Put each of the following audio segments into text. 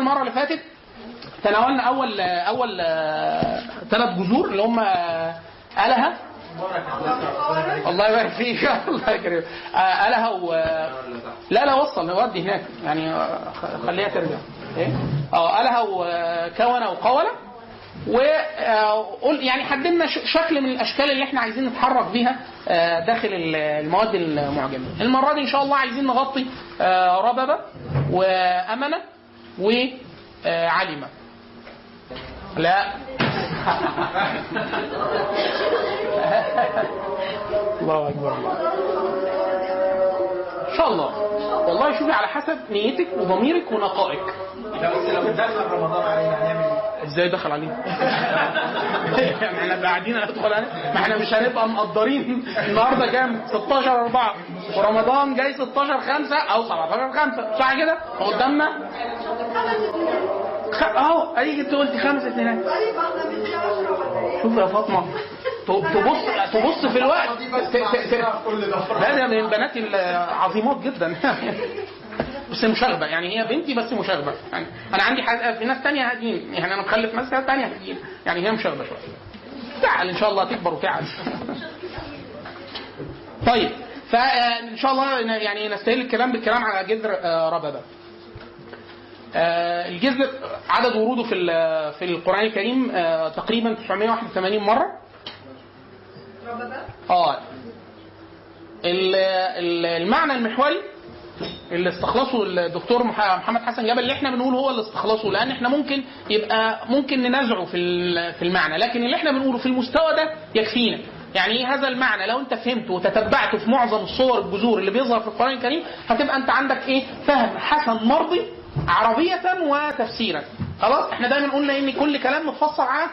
المرة اللي فاتت تناولنا أول أول ثلاث جذور اللي هم الها الله يبارك فيك الله يكرمك. آه، الها و لا لا وصل نودي هناك. يعني آه، خليها ترجع. إيه؟ آه الها وكونه وقوله وقول يعني حددنا شكل من الأشكال اللي إحنا عايزين نتحرك بيها آه، داخل ال- المواد المعجمة. المرة دي إن شاء الله عايزين نغطي آه، رببة وامنه وعلمه. لا. الله أكبر. إن شاء الله. شوفي على حسب نيتك وضميرك ونقائك بس لو دخل رمضان علينا هنعمل إيه؟ إزاي دخل علينا؟ يعني إحنا قاعدين هندخل علينا. ما إحنا مش هنبقى مقدرين. النهارده كام؟ 16 4 ورمضان جاي 16 5 أو 17 5 صح كده؟ قدامنا. خ... أهو اديك أنت قلتي خمس اثنينات شوف يا فاطمة. تبص تبص في الوقت. لا ده من البنات العظيمات جدا. بس مشاغبة. يعني هي بنتي بس مشاغبة. يعني أنا عندي حاجة في ناس تانية هادين يعني أنا مخلف ناس تانية هادين يعني هي مشاغبة شوية. تعال إن شاء الله تكبر وتعال. طيب. فان شاء الله يعني نستهل الكلام بالكلام على جذر آه، رببه آه، الجذر عدد وروده في في القرآن الكريم آه، تقريبا 981 مرة. آه. ال- ال- المعنى المحوري اللي استخلصه الدكتور مح- محمد حسن جبل اللي إحنا بنقوله هو اللي استخلصه لأن إحنا ممكن يبقى ممكن ننازعه في في المعنى لكن اللي إحنا بنقوله في المستوى ده يكفينا. يعني إيه هذا المعنى؟ لو انت فهمته وتتبعته في معظم الصور الجذور اللي بيظهر في القرآن الكريم هتبقى انت عندك إيه؟ فهم حسن مرضي عربية وتفسيرا. خلاص؟ إحنا دايما قلنا إن كل كلام متفسر على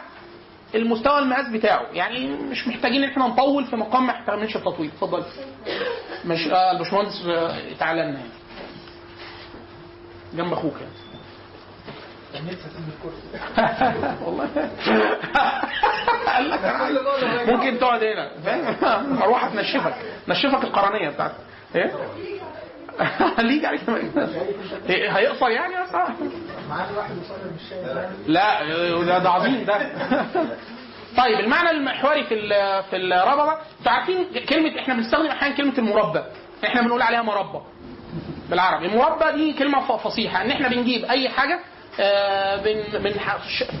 المستوى المقاس بتاعه. يعني مش محتاجين إن إحنا نطول في مقام ما يحتملش التطويل. اتفضل. مش آه الباشمهندس آه، تعالى لنا يعني. جنب أخوك يعني. الكرسي والله قال لك ممكن تقعد هنا. فاهم؟ أروح هتنشفك نشفك القرنية بتاعتك. إيه؟ ليك عليك إيه، هيقصر يعني يا لا ده, ده عظيم ده. طيب المعنى المحوري في في الرببه أنتوا عارفين كلمة إحنا بنستخدم أحيانا كلمة المربى. إحنا بنقول عليها مربى بالعربي. المربى دي كلمة فصيحة. إن إحنا بنجيب أي حاجة آه، بن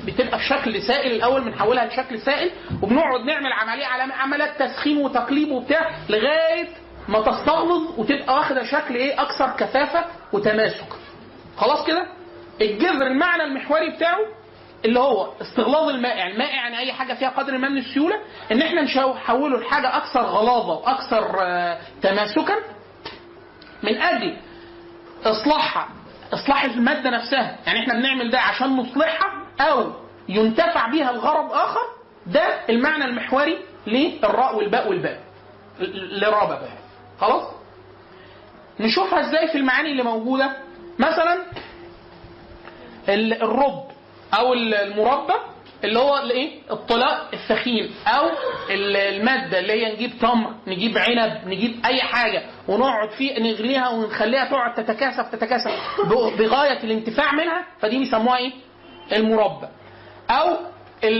بتبقى في شكل سائل الأول بنحولها لشكل سائل وبنقعد نعمل عملية على عمليات تسخين وتقليب وبتاع لغاية ما تستغلظ وتبقى واخدة شكل إيه؟ أكثر كثافة وتماسك. خلاص كده؟ الجذر المعنى المحوري بتاعه اللي هو استغلاظ المائع المائع يعني أي حاجة فيها قدر ما من السيولة إن إحنا نحوله لحاجة أكثر غلاظة وأكثر آه، تماسكا من أجل اصلاحها إصلاح المادة نفسها. يعني إحنا بنعمل ده عشان نصلحها أو ينتفع بها لغرض آخر ده المعنى المحوري للراء والباء والباء ل- لرببه خلاص؟ نشوفها إزاي في المعاني اللي موجودة. مثلا ال- الرب أو ال- المربى اللي هو الإيه؟ الطلاء الثخين أو ال- المادة اللي هي نجيب تمر نجيب عنب نجيب أي حاجة ونقعد فيه نغليها ونخليها تقعد تتكاثف تتكاثف. بغاية الانتفاع منها فدي بيسموها إيه؟ المربى. أو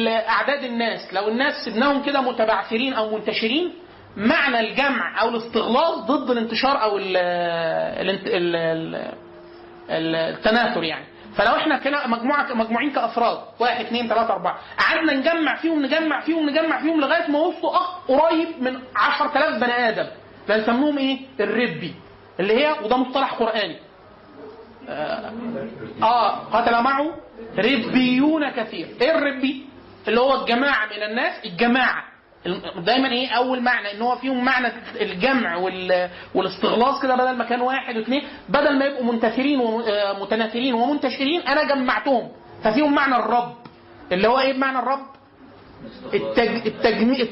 أعداد الناس. لو الناس سبناهم كده متبعثرين أو منتشرين معنى الجمع أو الاستغلاظ ضد الانتشار أو ال ال ال ال التناثر يعني. فلو إحنا كده مجموعه مجموعين كأفراد واحد اثنين ثلاثة أربعة قعدنا نجمع فيهم نجمع فيهم نجمع فيهم لغاية ما وصلوا أق- قريب من 10000 بني آدم. بنسموهم إيه؟ الربي اللي هي وده مصطلح قرآني. آه, آه قتل معه ربيون كثير. إيه الربي؟ اللي هو الجماعة من الناس الجماعة. دايما إيه أول معنى؟ إن هو فيهم معنى الجمع وال... والاستغلاظ كده بدل ما كان واحد واثنين بدل ما يبقوا منتثرين ومتناثرين ومنتشرين أنا جمعتهم. ففيهم معنى الرب. اللي هو إيه بمعنى الرب؟ التج... التجميع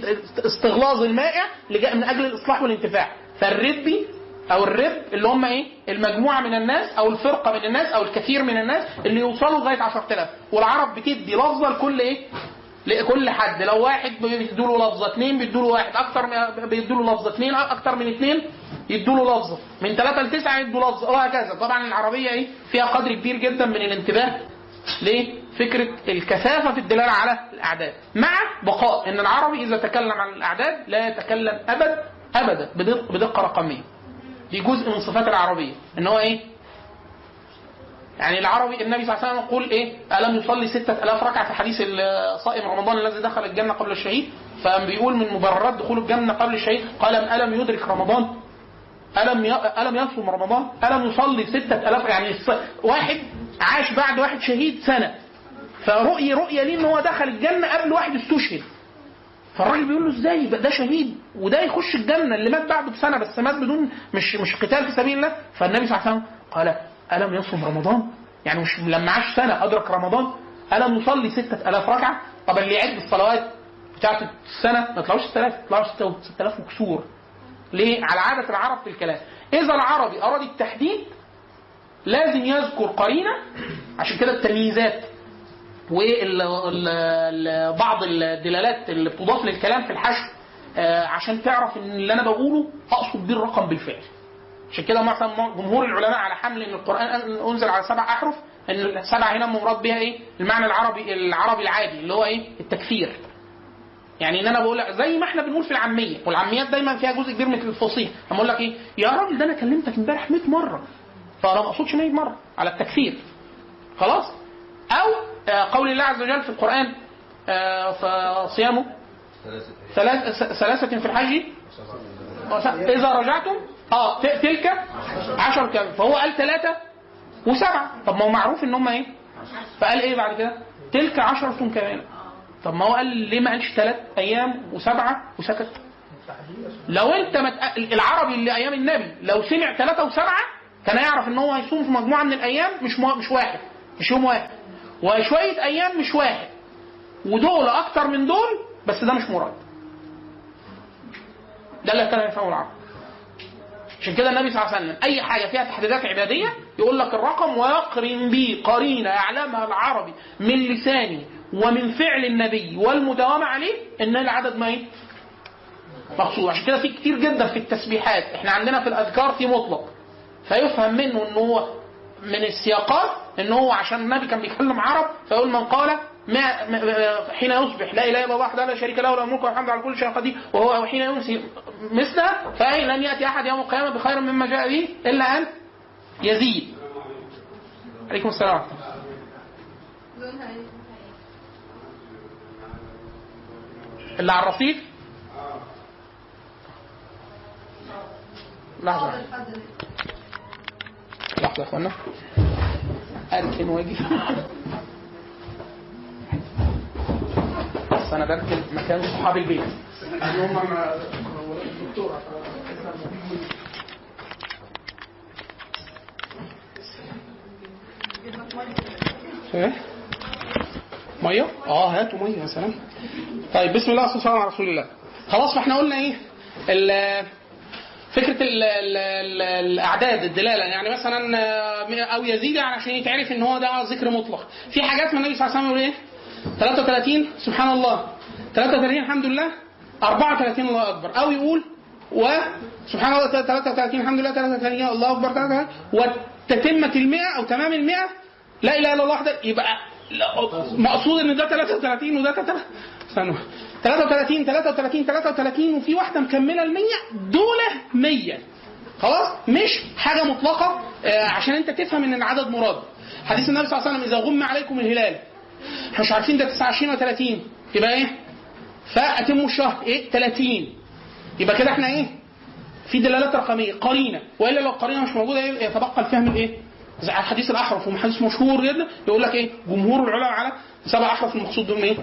استغلاظ المائع من أجل الإصلاح والانتفاع. فالربي أو الرب اللي هم إيه؟ المجموعة من الناس أو الفرقة من الناس أو الكثير من الناس اللي يوصلوا لغاية 10000 والعرب بتدي لفظة لكل إيه؟ لكل حد. لو واحد بيدوا له لفظه اثنين بيدوا له واحد. أكتر من بيدوا له لفظه اثنين أكتر من اثنين يدوا له لفظه من ثلاثة لتسعة يدوا لفظه وهكذا. طبعا العربية إيه؟ فيها قدر كبير جدا من الانتباه لفكرة الكثافة في الدلالة على الأعداد. مع بقاء إن العربي إذا تكلم عن الأعداد لا يتكلم ابدا أبدا بدق- بدقة رقمية. دي جزء من صفات العربية. إن هو إيه؟ يعني العربي النبي صلى الله عليه وسلم يقول إيه؟ ألم يصلي ستة ألاف ركعة؟ في حديث صائم رمضان الذي دخل الجنة قبل الشهيد. فبيقول من مبررات دخول الجنة قبل الشهيد قال ألم يدرك رمضان؟ ألم ي... ألم يصوم رمضان؟ ألم يصلي ستة ألاف؟ يعني الص- واحد عاش بعد واحد شهيد سنة. فرؤية رؤية ليه إن هو دخل الجنة قبل واحد استشهد. فالراجل بيقول له إزاي؟ ده شهيد. وده يخش الجنة اللي مات بعده بسنة بس مات بدون مش مش قتال في سبيل الله. فالنبي صلى الله عليه وسلم قال ألم يصوم رمضان؟ يعني مش لما عاش سنة أدرك رمضان ألم يصلي ستة ألاف ركعة؟ طب اللي يعد الصلوات بتاعت السنة ما يطلعوش 6000 يطلعوا 6000 وكسور ليه؟ على عادة العرب في الكلام. إذا العربي أراد التحديد لازم يذكر قرينة عشان كده التمييزات وبعض الدلالات اللي بتضاف للكلام في الحشو آه، عشان تعرف إن اللي أنا بقوله أقصد بيه الرقم بالفعل. عشان كده مثلا جمهور العلماء على حمل إن القرآن أنزل على سبع أحرف إن السبع هنا مراد بها إيه؟ المعنى العربي العربي العادي اللي هو إيه؟ التكثير. يعني إن أنا بقول لك زي ما إحنا بنقول في العامية والعاميات دايما فيها جزء كبير من الفصيح. لما أقول لك إيه؟ يا راجل ده أنا كلمتك إمبارح 100 مرة فأنا ما أقصدش 100 مرة على التكثير خلاص؟ أو آه، قول الله عز وجل في القرآن آه، فصيامه ثلاثة في الحج. إذا رجعتم آه تلك عشر كم فهو قال ثلاثة وسبعة. طب ما هو معروف إن هم إيه؟ فقال إيه بعد كده؟ تلك عشرة كمان. طب ما هو قال ليه ما قالش ثلاث أيام وسبعة وسكت؟ لو أنت مت... العربي اللي أيام النبي لو سمع ثلاثة وسبعة كان يعرف إن هو هيصوم في مجموعة من الأيام مش مو... مش واحد مش يوم واحد. وشوية أيام مش واحد. ودول أكتر من دول بس ده مش مراد. ده اللي كان يفهمه العرب. عشان كده النبي صلى الله عليه وسلم أي حاجة فيها تحديدات عبادية يقول لك الرقم ويقرن به قرينة يعلمها العربي من لسانه ومن فعل النبي والمداومة عليه إن العدد ما إيه؟ مقصود عشان كده في كتير جدا في التسبيحات إحنا عندنا في الأذكار في مطلق فيفهم منه ان هو من السياقات ان هو عشان النبي كان بيكلم عرب فيقول من قال ما حين يصبح لا إله إلا الله وحده لا شريك له له الملك والحمد على كل شيء قدير وهو حين يمسي مثله فاي لن يأتي أحد يوم القيامة بخير مما جاء به إلا أن يزيد. عليكم السلام؟ اللي على الرصيف حاضر لحظة يا أخوانا أركن واجي بس أنا بركن مكان صحاب البيت. ما إيه؟ ميه؟ آه هاتوا ميه يا سلام. طيب بسم الله والصلاه والسلام على رسول الله. خلاص فاحنا قلنا إيه؟ فكرة ال ال ال الأعداد الدلالة. يعني مثلا آه، أو يزيد يعني عشان يتعرف إن هو ده ذكر مطلق. في حاجات من النبي صلى الله عليه وسلم إيه؟ 33 سبحان الله. 33 الحمد لله. 34 الله أكبر. أو يقول و سبحان الله 33 الحمد لله. 33 الله أكبر 33 وتتمه المئة أو تمام المئة لا إله إلا الله وحده يبقى مقصود إن ده 33 وده 33 استنوا. 33 33 33 وفي واحدة مكملة ال 100 دول 100 خلاص؟ مش حاجة مطلقة آه، عشان أنت تفهم إن العدد مراد. حديث النبي صلى الله عليه وسلم إذا غم عليكم الهلال. إحنا مش عارفين ده 29 ولا 30 يبقى إيه؟ فأتموا الشهر. إيه؟ 30 يبقى كده إحنا إيه؟ في دلالات رقمية. قرينة. وإلا لو القرينه مش موجودة إيه؟ يتبقى الفهم الايه؟ زي حديث الأحرف. وحديث مشهور جدا يقول لك إيه؟ جمهور العلماء على سبع أحرف المقصود بهم إيه؟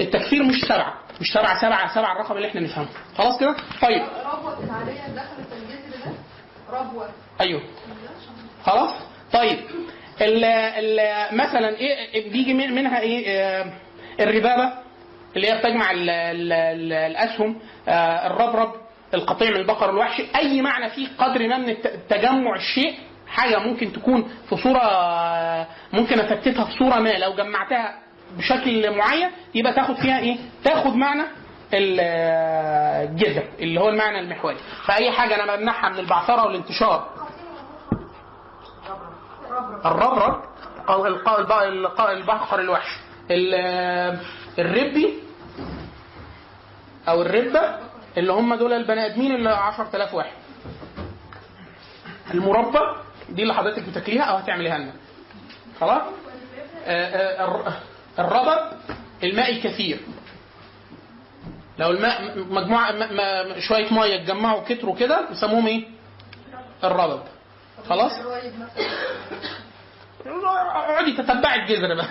التكفير مش سبعة. مش سبعة سبعة سبعة الرقم اللي إحنا نفهمه خلاص كده؟ طيب. ربوة العادية دخلت الجذر ده؟ ربوة. أيوه. خلاص؟ طيب. ال ال مثلا إيه بيجي من- منها إيه آه، الربابة اللي هي بتجمع ال ال ال الأسهم آه، الربرب القطيع من البقر الوحشي. أي معنى فيه قدر ما من تجمع الشيء حاجة ممكن تكون في صورة آه، ممكن أفتتها في صورة ما. لو جمعتها بشكل معين يبقى تاخد فيها إيه؟ تاخد معنى ال- الجذر اللي هو المعنى المحوري. فأي حاجة أنا بمنعها من البعثرة والانتشار الربرب البحر الوحش. ال- الربي أو الربة اللي هم دول البني آدمين اللي 10000 واحد. المربى دي اللي حضرتك بتاكليها أو هتعمليها لنا. خلاص؟ آه، آه، الر- الربب الماء الكثير لو الماء مجموعة شوية مية اتجمعوا كتروا كده يسموهم إيه؟ الربب خلاص؟ اقعدي تتبعي الجذر بقى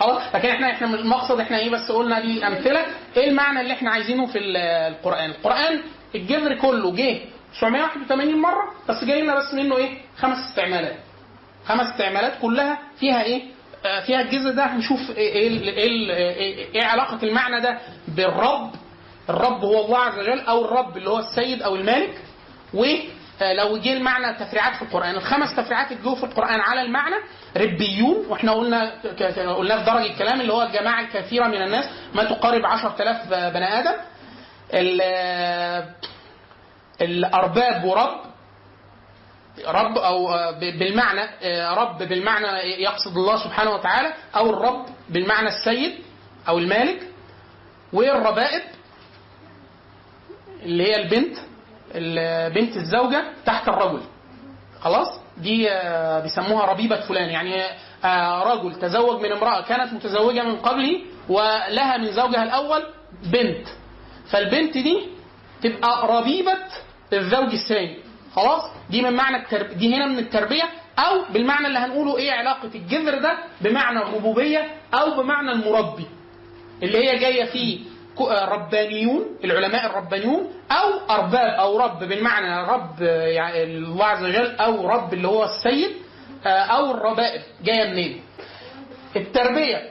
خلاص؟ لكن إحنا إحنا المقصد إحنا إيه بس قلنا دي أمثلة. إيه المعنى اللي إحنا عايزينه في ال- القرآن؟ القرآن الجذر كله جه 981 مرة بس جاي لنا بس منه إيه؟ خمس استعمالات. خمس استعمالات كلها فيها إيه؟ آه، فيها الجذر ده. هنشوف إيه إيه, ال- إيه, إيه, إيه علاقة المعنى ده بالرب. الرب هو الله عز وجل أو الرب اللي هو السيد أو المالك ولو جه المعنى تفريعات في القرآن الخمس تفريعات اللي جوه في القرآن على المعنى ربيون وإحنا قلنا قلنا في درج الكلام اللي هو الجماعة الكثيرة من الناس ما تقارب 10000 بني آدم. ال- الأرباب ورب رب أو آه، بالمعنى آه، رب بالمعنى يقصد الله سبحانه وتعالى أو الرب بالمعنى السيد أو المالك والربائب اللي هي البنت ال- بنت الزوجة تحت الرجل. خلاص؟ دي آه، بيسموها ربيبة فلان. يعني آه، رجل تزوج من امرأة كانت متزوجة من قبله ولها من زوجها الأول بنت. فالبنت دي تبقى ربيبة الزوج الثاني. خلاص؟ دي من معنى الترب... دي هنا من التربية أو بالمعنى اللي هنقوله إيه علاقة الجذر ده؟ بمعنى الربوبية أو بمعنى المربي. اللي هي جاية فيه ربانيون العلماء الربانيون أو أرباب أو رب بالمعنى رب آه، يعني الله عز وجل أو رب اللي هو السيد آه، أو الربائب جاية منين؟ التربية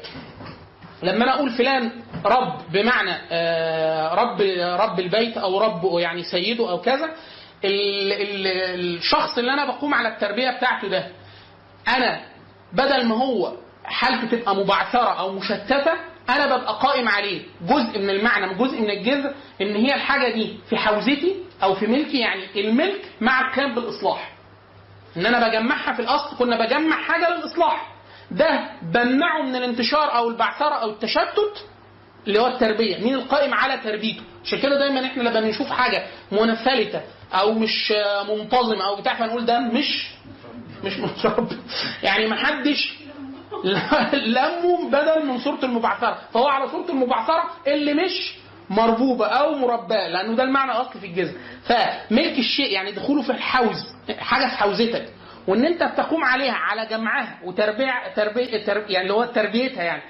لما أنا أقول فلان رب بمعنى آه، رب رب البيت أو رب يعني سيده أو كذا ال- ال- الشخص اللي أنا بقوم على التربية بتاعته ده أنا بدل ما هو حالته تبقى مبعثرة أو مشتتة أنا ببقى قائم عليه. جزء من المعنى جزء من الجذر ان هي الحاجة دي في حوزتي أو في ملكي يعني الملك مع القيام بالإصلاح. ان أنا بجمعها في الأصل كنا بجمع حاجة للإصلاح. ده بمنعه من الانتشار أو البعثرة أو التشتت اللي هو التربية. مين القائم على تربيته؟ عشان كده دايما إحنا لما بنشوف حاجة منفلتة أو مش منتظمة أو بتاع فنقول ده مش مش متربي. يعني ما حدش لمه بدل من صورة المبعثرة فهو على صورة المبعثرة اللي مش مربوبة أو مرباة لأنه ده المعنى الاصلي في الجذر فملك الشيء يعني دخوله في الحوز حاجة في حوزتك وإن أنت بتقوم عليها على جمعها وتربيع تربية تربية يعني اللي هو تربيتها يعني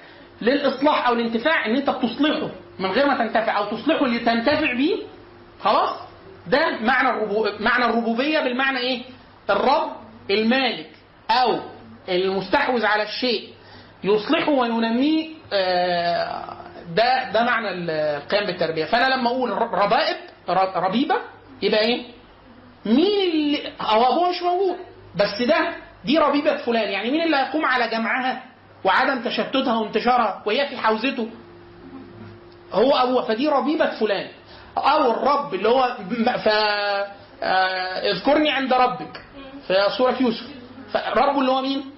للإصلاح أو الانتفاع إن أنت بتصلحه من غير ما تنتفع أو تصلحه لتنتفع بيه خلاص ده معنى. معنى الربوبية بالمعنى إيه؟ الرب المالك أو المستحوذ على الشيء يصلحه وينميه آه، ده ده معنى القيام بالتربية. فأنا لما أقول ربائب ربيبة يبقى إيه؟ مين اللي هو ابوه مش موجود بس ده دي ربيبة فلان. يعني مين اللي هيقوم على جمعها وعدم تشتتها وانتشارها وهي في حوزته؟ هو ابوه فدي ربيبة فلان. أو الرب اللي هو ف آه، اذكرني عند ربك. في سورة يوسف. فرب اللي هو مين؟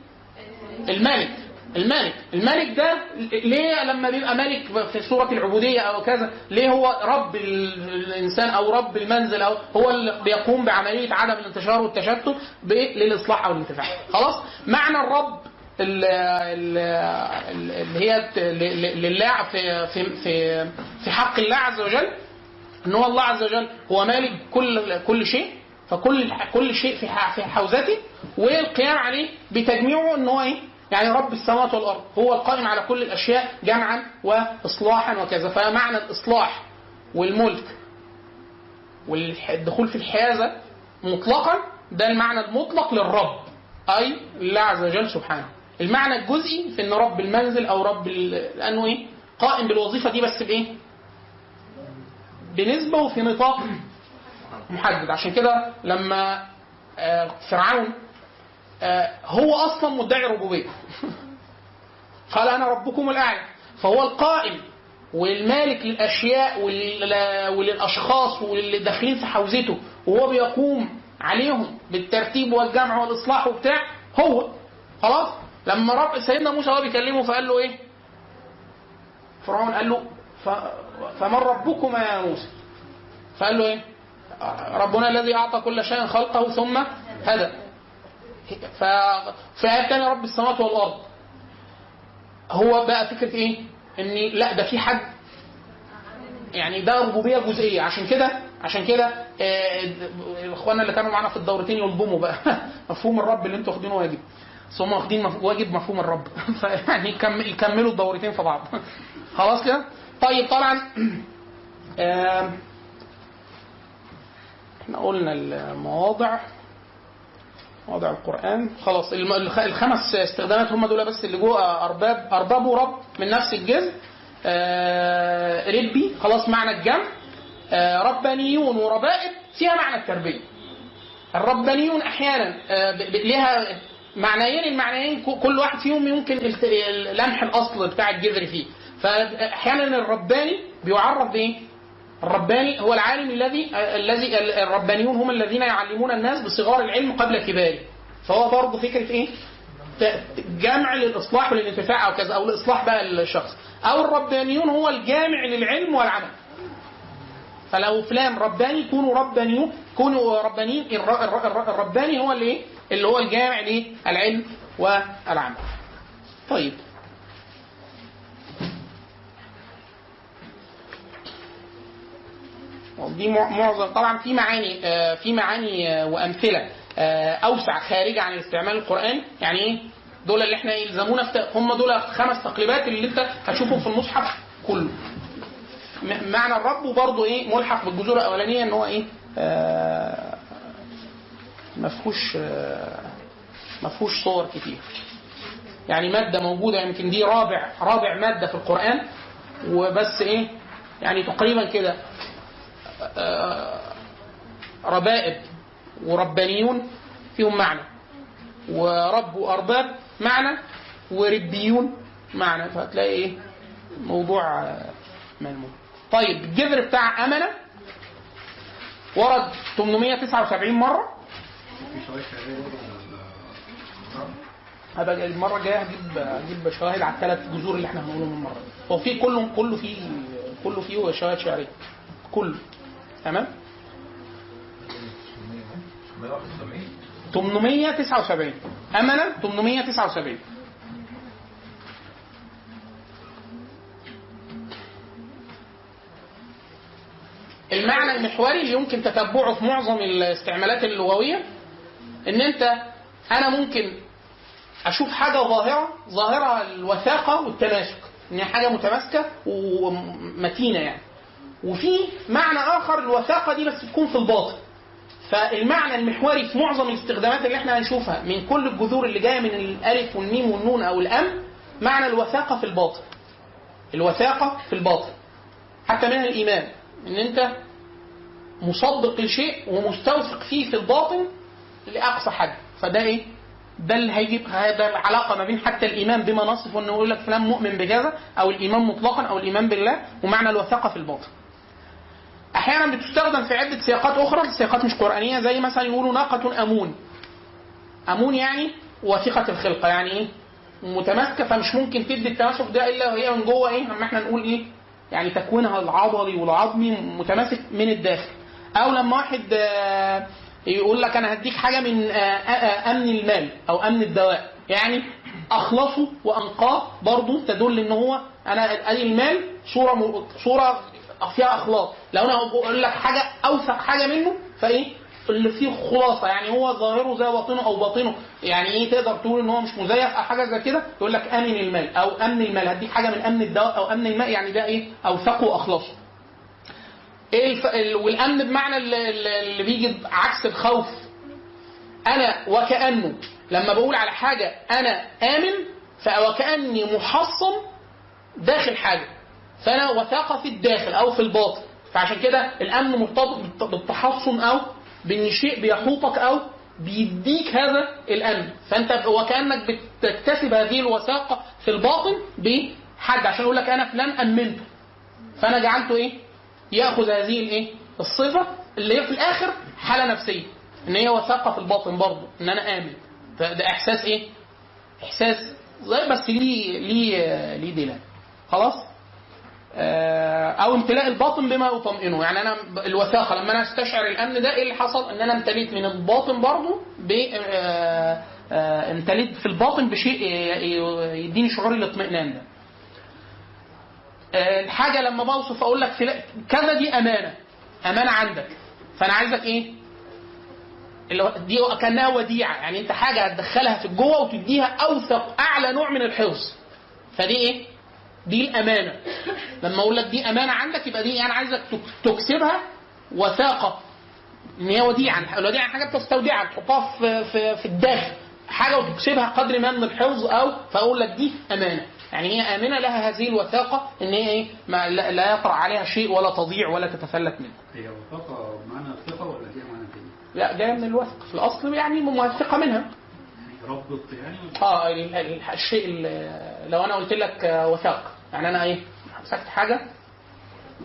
الملك الملك الملك ده ليه لما بيبقى ملك في سورة العبودية أو كذا ليه هو رب ال- الإنسان أو رب المنزل أو هو اللي بيقوم بعملية عدم الانتشار والتشتت؟ للإصلاح أو الانتفاع خلاص معنى الرب ال- ال- ال- اللي هي لله في في في في حق الله عز وجل إن هو الله عز وجل هو مالك كل كل شيء فكل كل شيء في في حوزته والقيام عليه بتجميعه ان هو إيه؟ يعني رب السماوات والأرض هو القائم على كل الأشياء جمعا واصلاحا وكذا. فمعنى الإصلاح والملك والدخول في الحيازة مطلقا ده المعنى المطلق للرب أي الله عز وجل سبحانه. المعنى الجزئي في إن رب المنزل أو رب لأنه إيه؟ قائم بالوظيفة دي بس بإيه؟ بنسبة وفي نطاق محدد عشان كده لما آه، فرعون آه، هو أصلا مدعي ربوبية قال أنا ربكم الأعلى فهو القائم والمالك للأشياء ولل- وللأشخاص واللي داخلين في حوزته وهو بيقوم عليهم بالترتيب والجمع والإصلاح وبتاع هو خلاص لما رب سيدنا موسى وهو بيكلمه فقال له إيه؟ فرعون قال له. فمن ربكما يا موسى؟ فقال له إيه؟ ربنا الذي أعطى كل شيء خلقه ثم هدى. ف في آية رب السماوات والأرض. هو بقى فكرة إيه؟ ان لا ده في حد. يعني ده ربوبية جزئية. عشان كده عشان كده آه، إخواننا اللي كانوا معانا في الدورتين يلضموا بقى. مفهوم الرب اللي أنتوا واخدينه واجب. بس هم واخدين واجب مفهوم الرب. فيعني يكم- يكملوا الدورتين في بعض. خلاص كده؟ طيب طبعا آم، إحنا قلنا المواضع مواضع القرآن. خلاص الخمس استخدامات هم دول بس اللي جوه أرباب أرباب ورب من نفس الجزء. آه، ربي خلاص معنى الجمع. آه، ربانيون وربائب فيها معنى التربية. الربانيون أحيانا آه، ب- لها معنيين المعنيين كل واحد فيهم يمكن لمح الأصل بتاع الجذر فيه. فأحيانا الرباني بيعرف بإيه؟ الرباني هو العالم الذي الذي الربانيون هم الذين يعلمون الناس بصغار العلم قبل كباره فهو برضه فكرة إيه؟ جمع للإصلاح وللانتفاع أو كذا أو لإصلاح بقى الشخص أو الربانيون هو الجامع للعلم والعمل فلو فلان رباني كونوا ربانيون كونوا ربانيين الر- الر- الر- الرباني هو اللي إيه؟ اللي هو الجامع للعلم والعمل طيب دي مع- معظم طبعا في معاني آه، في معاني آه، وأمثلة آه، أوسع خارجه عن الاستعمال القراني يعني إيه؟ دول اللي إحنا يلزمونا هم دول خمس تقليبات اللي أنت هتشوفهم في المصحف كله. معنى الرب وبرضه إيه؟ ملحق بالجذور الأولانية إن هو إيه؟ ما فيهوش ما فيهوش صور كتير. يعني مادة موجودة يمكن دي رابع رابع مادة في القرآن وبس إيه؟ يعني تقريبا كده. ربائب وربانيون فيهم معنى ورب وأرباب معنى وربيون معنى فهتلاقي إيه؟ موضوع آه، ملموم. طيب الجذر بتاع أمنة ورد 879 مرة. هبقى المرة الجاية هجيب هجيب شواهد على الثلاث جذور اللي إحنا هنقولهم المرة دي. هو في كله كله فيه كله فيه شواهد شعرية. كله. تمام؟ 879 أمنة 879 المعنى المحوري اللي يمكن تتبعه في معظم الاستعمالات اللغوية إن أنت أنا ممكن أشوف حاجة ظاهرة ظاهرة الوثاقة والتماسك إن هي حاجة متماسكة ومتينة يعني. وفي معنى آخر الوثاقة دي بس تكون في الباطن فالمعنى المحوري في معظم الاستخدامات اللي إحنا هنشوفها من كل الجذور اللي جاية من الألف والميم والنون أو الأم معنى الوثاقة في الباطن. الوثاقة في الباطن. حتى منها الإيمان إن أنت مصدق لشيء ومستوثق فيه في الباطن لأقصى حد فده إيه؟ ده اللي هيجيب هذا العلاقة ما بين حتى الإيمان بما نصف انه يقول لك فلان مؤمن بكذا أو الإيمان مطلقا أو الإيمان بالله ومعنى الوثاقة في الباطن. أحيانا بتستخدم في عدة سياقات أخرى سياقات مش قرآنية زي مثلا يقولوا ناقة أمون. أمون يعني وثيقة الخلقة يعني إيه؟ متماسكة فمش ممكن تدي التماسك ده إلا وهي من جوه إيه؟ اما إحنا نقول إيه؟ يعني تكوينها العضلي والعظمي متماسك من الداخل. أو لما واحد آه، يقول لك أنا هديك حاجة من آه، آه، أمن المال أو أمن الدواء. يعني أخلصه وأنقاه برضه تدل إن هو أنا المال صورة صورة فيها اخلاص لو أنا بقول لك حاجة أوثق حاجة منه فإيه؟ اللي فيه خلاصة. يعني هو ظاهره زي باطنه أو باطنه. يعني إيه تقدر تقول إن هو مش مزيف أو حاجة زي كده؟ يقول لك أمن المال أو أمن المال. هديك حاجة من أمن الدواء أو أمن الماء. يعني ده إيه؟ أوثقه وأخلصه. إيه الف... ال... والأمن بمعنى اللي, اللي بيجي عكس الخوف. أنا وكأنه. لما بقول على حاجة أنا آمن فوكأني محصن داخل حاجة. فأنا وثاقة في الداخل أو في الباطن فعشان كده الأمن مرتبط بالت- بالتحصن أو بإن شيء بيحوطك أو بيديك هذا الأمن فأنت وكانك بتكتسب هذه الوثاقة في الباطن بحد عشان يقول لك أنا فلان أمنته فأنا جعلته إيه؟ يأخذ هذه الايه؟ الصفة اللي هي في الآخر حالة نفسية إن هي وثاقة في الباطن برضه إن أنا آمن فده إحساس إيه؟ إحساس بس ليه ليه ليه دلالة خلاص؟ آه، أو امتلاء الباطن بما يطمئنه يعني أنا الوثاقة لما أنا أستشعر الأمن ده إيه اللي حصل؟ إن أنا امتليت من الباطن برضه ب آه، آه، امتليت في الباطن بشيء يديني شعور الاطمئنان ده. الحاجة لما بوصف أقول لك كذا دي أمانة. أمانة عندك. فأنا عايزك إيه؟ دي كأنها وديعة. يعني أنت حاجة هتدخلها في جوه وتديها أوثق أعلى نوع من الحفظ فدي إيه؟ دي الأمانة. لما أقول لك دي أمانة عندك يبقى دي أنا عايزك تك- تكسبها وثاقة. إن هي وديعة. الوديعة حاجة بتستودعها تحطها في في في الداخل. حاجة وتكسبها قدر ما من الحفظ أو فأقول لك دي أمانة. يعني هي آمنة لها هذه الوثاقة إن هي إيه ما لا يطرا عليها شيء ولا تضيع ولا تتفلت منها هي وثاقة بمعنى الثقة ولا فيها معنى تاني؟ لا جاية من الوثق. في الأصل يعني موثقة منها. يعني ربط يعني آه ال- ال- الشيء ال- لو أنا قلت لك وثاق يعني أنا إيه مسكت حاجة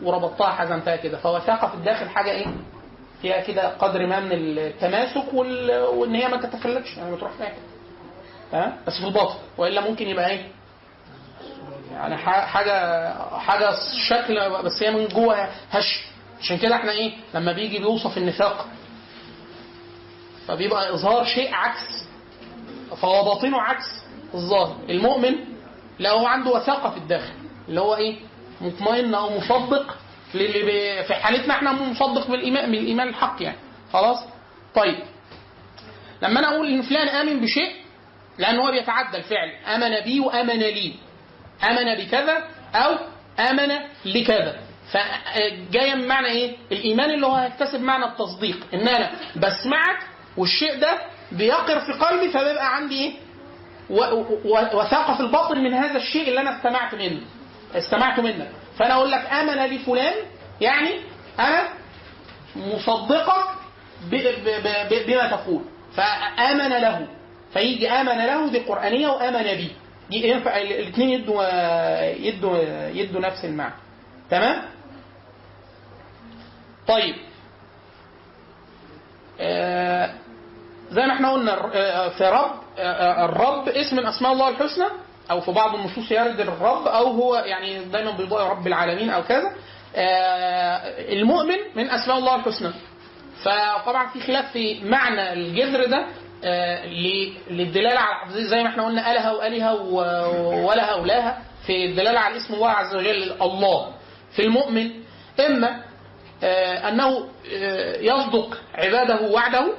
وربطتها حزمتها كده. فوثاقه في الداخل حاجة إيه فيها كده قدر ما من التماسك وال... وإن هي ما تتفلتش يعني ما تروح فيها تمام بس في الباطن. وإلا ممكن يبقى إيه يعني حاجة حاجة شكل بس هي من جوه هش. عشان كده إحنا إيه لما بيجي بيوصف النفاق فبيبقى إظهار شيء عكس فهو باطنه عكس الظاهر. المؤمن لا هو عنده وثاقة في الداخل. اللي هو إيه؟ مطمئن أو مصدق للي في حالتنا إحنا مصدق بالايمان بالإيمان الحق يعني. خلاص؟ طيب. لما أنا أقول إن فلان آمن بشيء لأن هو بيتعدى الفعل. آمن بي وآمن لي. آمن بكذا أو آمن لكذا. فجاية من معنى إيه؟ الإيمان اللي هو هيكتسب معنى التصديق. إن أنا بسمعك والشيء ده بيقر في قلبي فبيبقى عندي إيه؟ وثاقة في الباطن من هذا الشيء اللي أنا استمعت منه. استمعت منك فأنا أقول لك آمن لفلان يعني أنا مصدقة بما تقول. فآمن له. فيجي آمن له دي قرانيه وآمن بي دي ينفع الاثنين يدوا يدوا يدوا نفس المعنى. تمام؟ طيب. آه زي ما إحنا قلنا آه، في رب آه، الرب اسم من أسماء الله الحسنى أو في بعض النصوص يرد الرب أو هو يعني دايما بيضاء رب العالمين أو كذا. آه، المؤمن من أسماء الله الحسنى. فطبعا في خلاف في معنى الجذر ده آه، للدلالة على زي ما إحنا قلنا الها والها و- ولها ولاها في الدلالة على اسم الله عز وجل الله. في المؤمن إما آه، أنه يصدق عباده وعده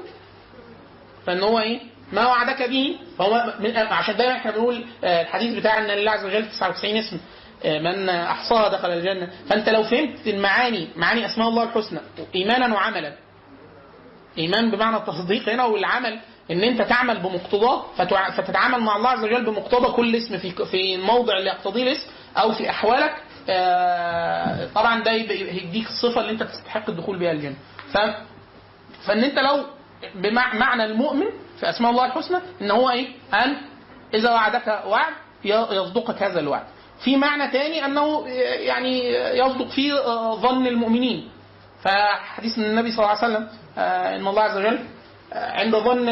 فإن هو إيه؟ ما وعدك به فهو من عشان دايما إحنا بنقول آه، الحديث بتاع إن لله عز وجل 99 اسم آه، من أحصاها دخل الجنة. فأنت لو فهمت المعاني معاني أسماء الله الحسنى ايمانا وعملا. إيمان بمعنى التصديق هنا والعمل إن أنت تعمل بمقتضاه فتتعامل مع الله عز وجل بمقتضى كل اسم في في الموضع اللي يقتضيه الاسم أو في أحوالك آه، طبعا ده يبقى- يديك الصفة اللي أنت تستحق الدخول بها الجنة. فإن أنت لو بمعنى المؤمن في أسماء الله الحسنى إن هو إيه؟ أن إذا وعدك وعد يصدقك هذا الوعد. في معنى تاني أنه يعني يصدق فيه آه، ظن المؤمنين. فحديث النبي صلى الله عليه وسلم آه، إن الله عز وجل آه، عند ظن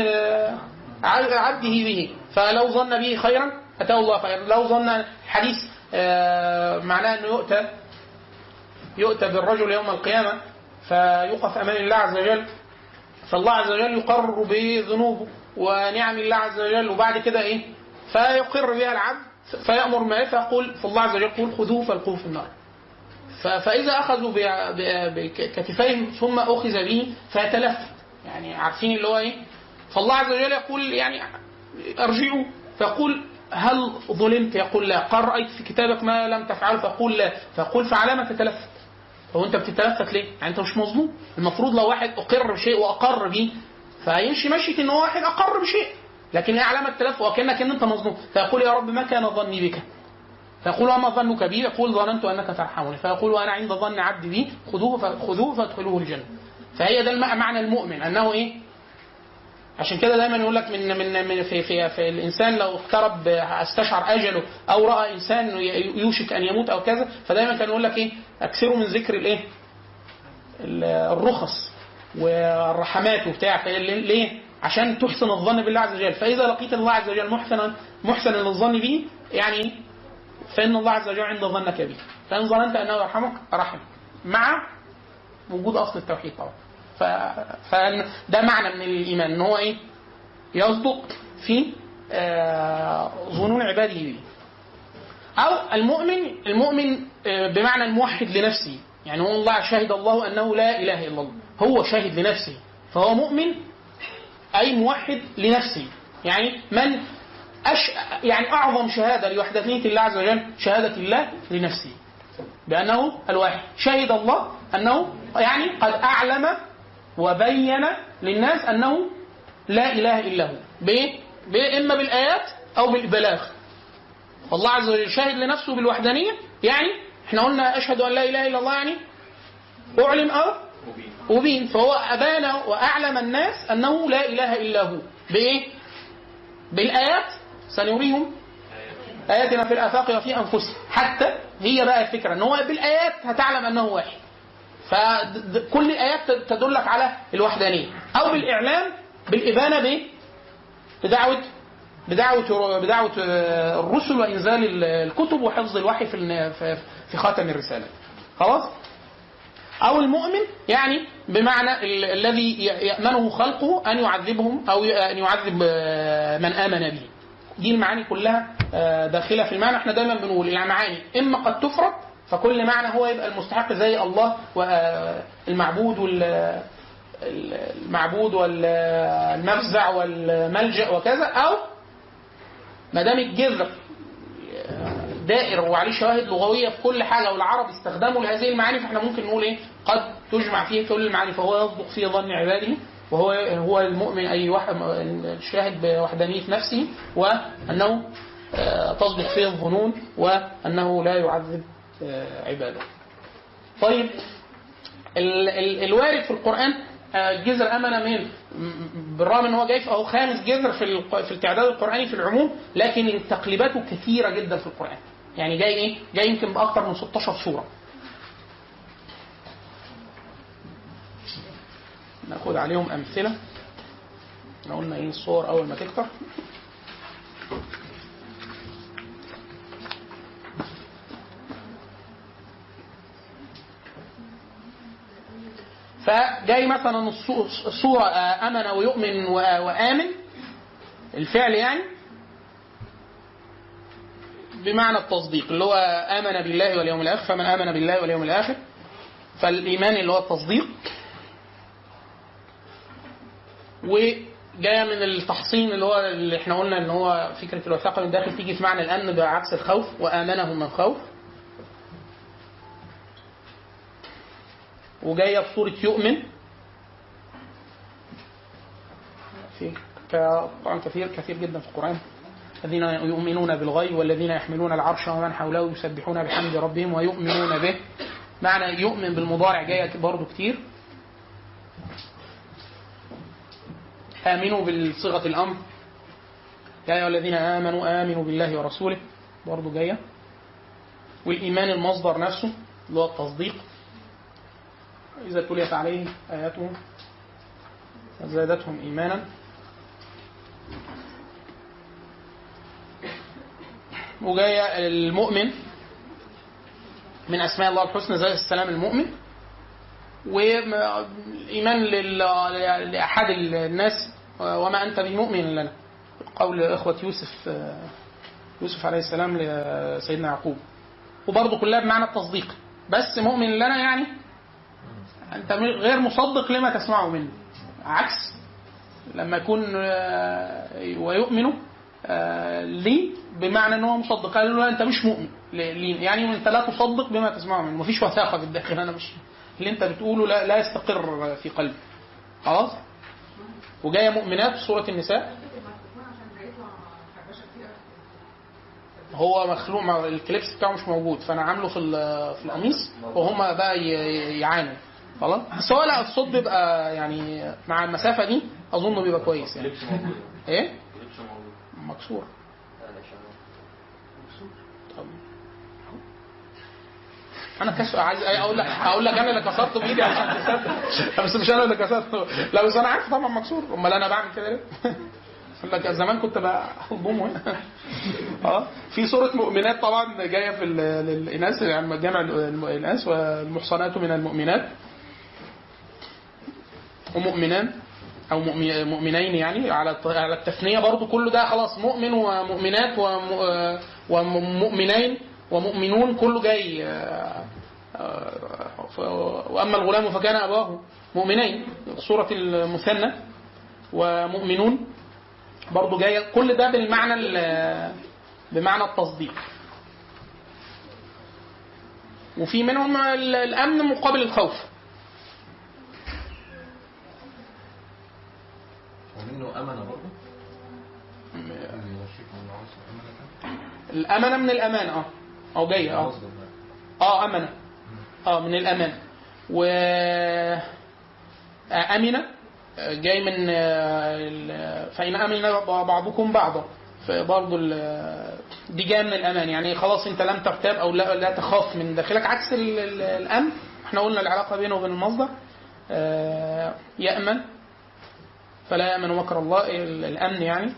عبده به فلو ظن به خيرا أتاه الله خيرا لو ظن حديث معناه إنه يؤتى يؤتى بالرجل يوم القيامة فيوقف أمام الله عز وجل فالله عز وجل يقر بذنوبه ونعم الله عز وجل. وبعد كده إيه؟ فيقر بها العبد فيأمر ما فيقول فالله عز وجل يقول خذوه فالقوه في النار. فإذا أخذوا بكتفيهم ثم أخذ به فيتلفت. يعني عارفين اللي هو إيه؟ فالله عز وجل يقول يعني أرجعوا. فيقول هل ظلمت؟ يقول لا. قال رأيت في كتابك ما لم تفعله فيقول لا. فيقول فعلى ما تتلفت. هو أنت بتتلفت ليه؟ يعني أنت مش مظلوم. المفروض لو واحد أقر بشيء وأقر به فهيمشي مشية إن هو واحد أقر بشيء. لكن إيه علامة التلفت وكانك ان أنت مظلوم فيقول يا رب ما كان ظني بك؟ فيقول وما ظنك بي؟ يقول ظننت أنك ترحمني. فيقول وأنا عند ظن عبدي بي خذوه خذوه فادخلوه الجنة. فهي ده معنى المؤمن. أنه إيه؟ عشان كده دايما يقول لك من من من في في, في الإنسان لو اقترب استشعر أجله أو رأى إنسان يوشك أن يموت أو كذا فدايما كان يقول لك إيه؟ أكثروا من ذكر الإيه؟ ال- الرخص. والرحمات وبتاع ليه؟ عشان تحسن الظن بالله عز وجل. فإذا لقيت الله عز وجل محسنا محسنا للظن به يعني فإن الله عز وجل عند ظنك به. فإن ظننت أنه يرحمك رحمك مع وجود أصل التوحيد طبعا. ف... فده معنى من الإيمان إن هو إيه؟ يصدق في آه، ظنون عباده به. أو المؤمن المؤمن آه، بمعنى الموحد لنفسه. يعني هو الله شهد الله أنه لا إله إلا الله. هو شاهد لنفسه فهو مؤمن أي موحد لنفسه يعني من أش... يعني أعظم شهادة لوحدانيه الله عز وجل شهادة الله لنفسه بأنه الواحد شهد الله أنه يعني قد أعلم وبين للناس أنه لا إله إلا هو؟ بإيه؟ إما بالآيات أو بالبلاغ والله عز وجل شاهد لنفسه بالوحدانية يعني إحنا قلنا أشهد أن لا إله إلا الله يعني أعلم أو أبين فهو أبان وأعلم الناس أنه لا إله إلا هو بإيه؟ بالآيات سنريهم آياتنا في الآفاق وفي أنفسهم حتى هي بقى الفكرة أن هو بالآيات هتعلم أنه واحد فكل الآيات تدلك على الوحدانية أو بالإعلام بالإبانة بإيه؟ بدعوة بدعوة بدعوة الرسل وإنزال الكتب وحفظ الوحي في- في خاتم الرسالة خلاص؟ أو المؤمن يعني بمعنى ال- الذي يأمنه خلقه أن يعذبهم أو أن يعذب آه، من آمن به. دي المعاني كلها آه، داخلة في المعنى. إحنا دايما بنقول المعاني إما قد تفرد فكل معنى هو يبقى المستحق زي الله والمعبود وال المعبود والمفزع والملجأ وكذا أو ما دام الجذر دائر وعليه شواهد لغوية في كل حاجة والعرب استخدموا لهذه المعاني فإحنا ممكن نقول إيه قد تجمع فيه كل المعاني فهو يصدق في ظن عباده وهو هو المؤمن أي واحد الشاهد بوحدانية نفسه وأنه آه، تصدق فيه الظنون وأنه لا يعذب آه، عباده. طيب ال- ال- الوارد في القرآن آه، جذر امن من بالرغم إن هو جاي اهو خامس جذر في في التعداد القرآني في العموم لكن تقليباته كثيرة جدا في القرآن يعني جاي إيه؟ جاي يمكن باكثر من 16 سوره ناخد عليهم أمثلة. إحنا قلنا إيه؟ الصور أول ما تكتر. فجاي مثلا الصو- الصورة آه، أمن ويؤمن و- وآمن. الفعل يعني بمعنى التصديق اللي هو آمن بالله واليوم الآخر فمن آمن بالله واليوم الآخر فالإيمان اللي هو التصديق وجاية من التحصين اللي هو اللي إحنا قلنا إن هو فكرة الوثاقة من داخل تيجي في معنى الأمن بعكس الخوف وآمنهم من خوف. وجاية في سوره يؤمن. في كثير كثير جدا في القرآن. الذين يؤمنون بالغيب والذين يحملون العرش ومن حوله يسبحون بحمد ربهم ويؤمنون به. معنى يؤمن بالمضارع جاية برضه كتير. آمنوا بالصيغة الأمر. يا أيها الذين آمنوا آمنوا بالله ورسوله. برضه جاية. والإيمان المصدر نفسه اللي هو التصديق. إذا تليت عليهم آياته زادتهم إيمانا. وجاية المؤمن من أسماء الله الحسنى زي السلام المؤمن. وإيمان لأحد الناس وما أنت بمؤمن لنا. قول إخوة يوسف يوسف عليه السلام لسيدنا يعقوب. وبرضه كلها بمعنى التصديق. بس مؤمن لنا يعني أنت غير مصدق لما تسمعه منه. عكس لما يكون آه، ويؤمن آه، لي بمعنى إن هو مصدق. قال له لا أنت مش مؤمن. ل- لي يعني أنت لا تصدق بما تسمعه منه. مفيش وثاقة في الداخل. أنا مش اللي أنت بتقوله لا, لا يستقر في قلبي. خلاص؟ وجاية مؤمنات في سورة النساء. هو مخلوق مع الكليبس بتاعه مش موجود. فأنا عامله في في القميص وهم بقى يعانوا. خلاص؟ بس هو لا الصوت بيبقى يعني مع المسافة دي اظنه بيبقى كويس يعني. إيه؟ مكسور. طب. أنا كسر عايز أقول لك أقول لك أنا اللي كسرته بإيدي. عشان تصدق بس مش أنا اللي كسرته. لا بس أنا عارف طبعا مكسور. أمال أنا بعمل كده ليه؟ لك زمان كنت هنا آه. في سوره مؤمنات طبعا جاية في ال- للإناث يعني جمع الإناث والمحصنات من المؤمنات. ومؤمنان. أو مؤمن- مؤمنين يعني على على التثنية برضو كل ده خلاص مؤمن ومؤمنات وم- ومؤمنين ومؤمنون كله جاي آه، آه، وأما الغلام فكان ابواه مؤمنين. سورة المثنى ومؤمنون برضو جاية كل ده بالمعنى ال- بمعنى التصديق. وفي منهم ال- الأمن مقابل الخوف. ومنه أمنة برضه. أمنة الامانه من الامانه آه. أو جاية آه. آه أمنة. آه من الأمان. و آه، آه، جاي من آه، فإن أمن بعضكم بعضا. فبرضه دي جاية من الأمان. يعني خلاص أنت لم ترتاب أو لا, لا تخاف من داخلك. عكس ال- ال- الأمن إحنا قلنا العلاقة بينه وبين المصدر آه، يأمن. فلا يأمن مكر الله ال- الأمن يعني.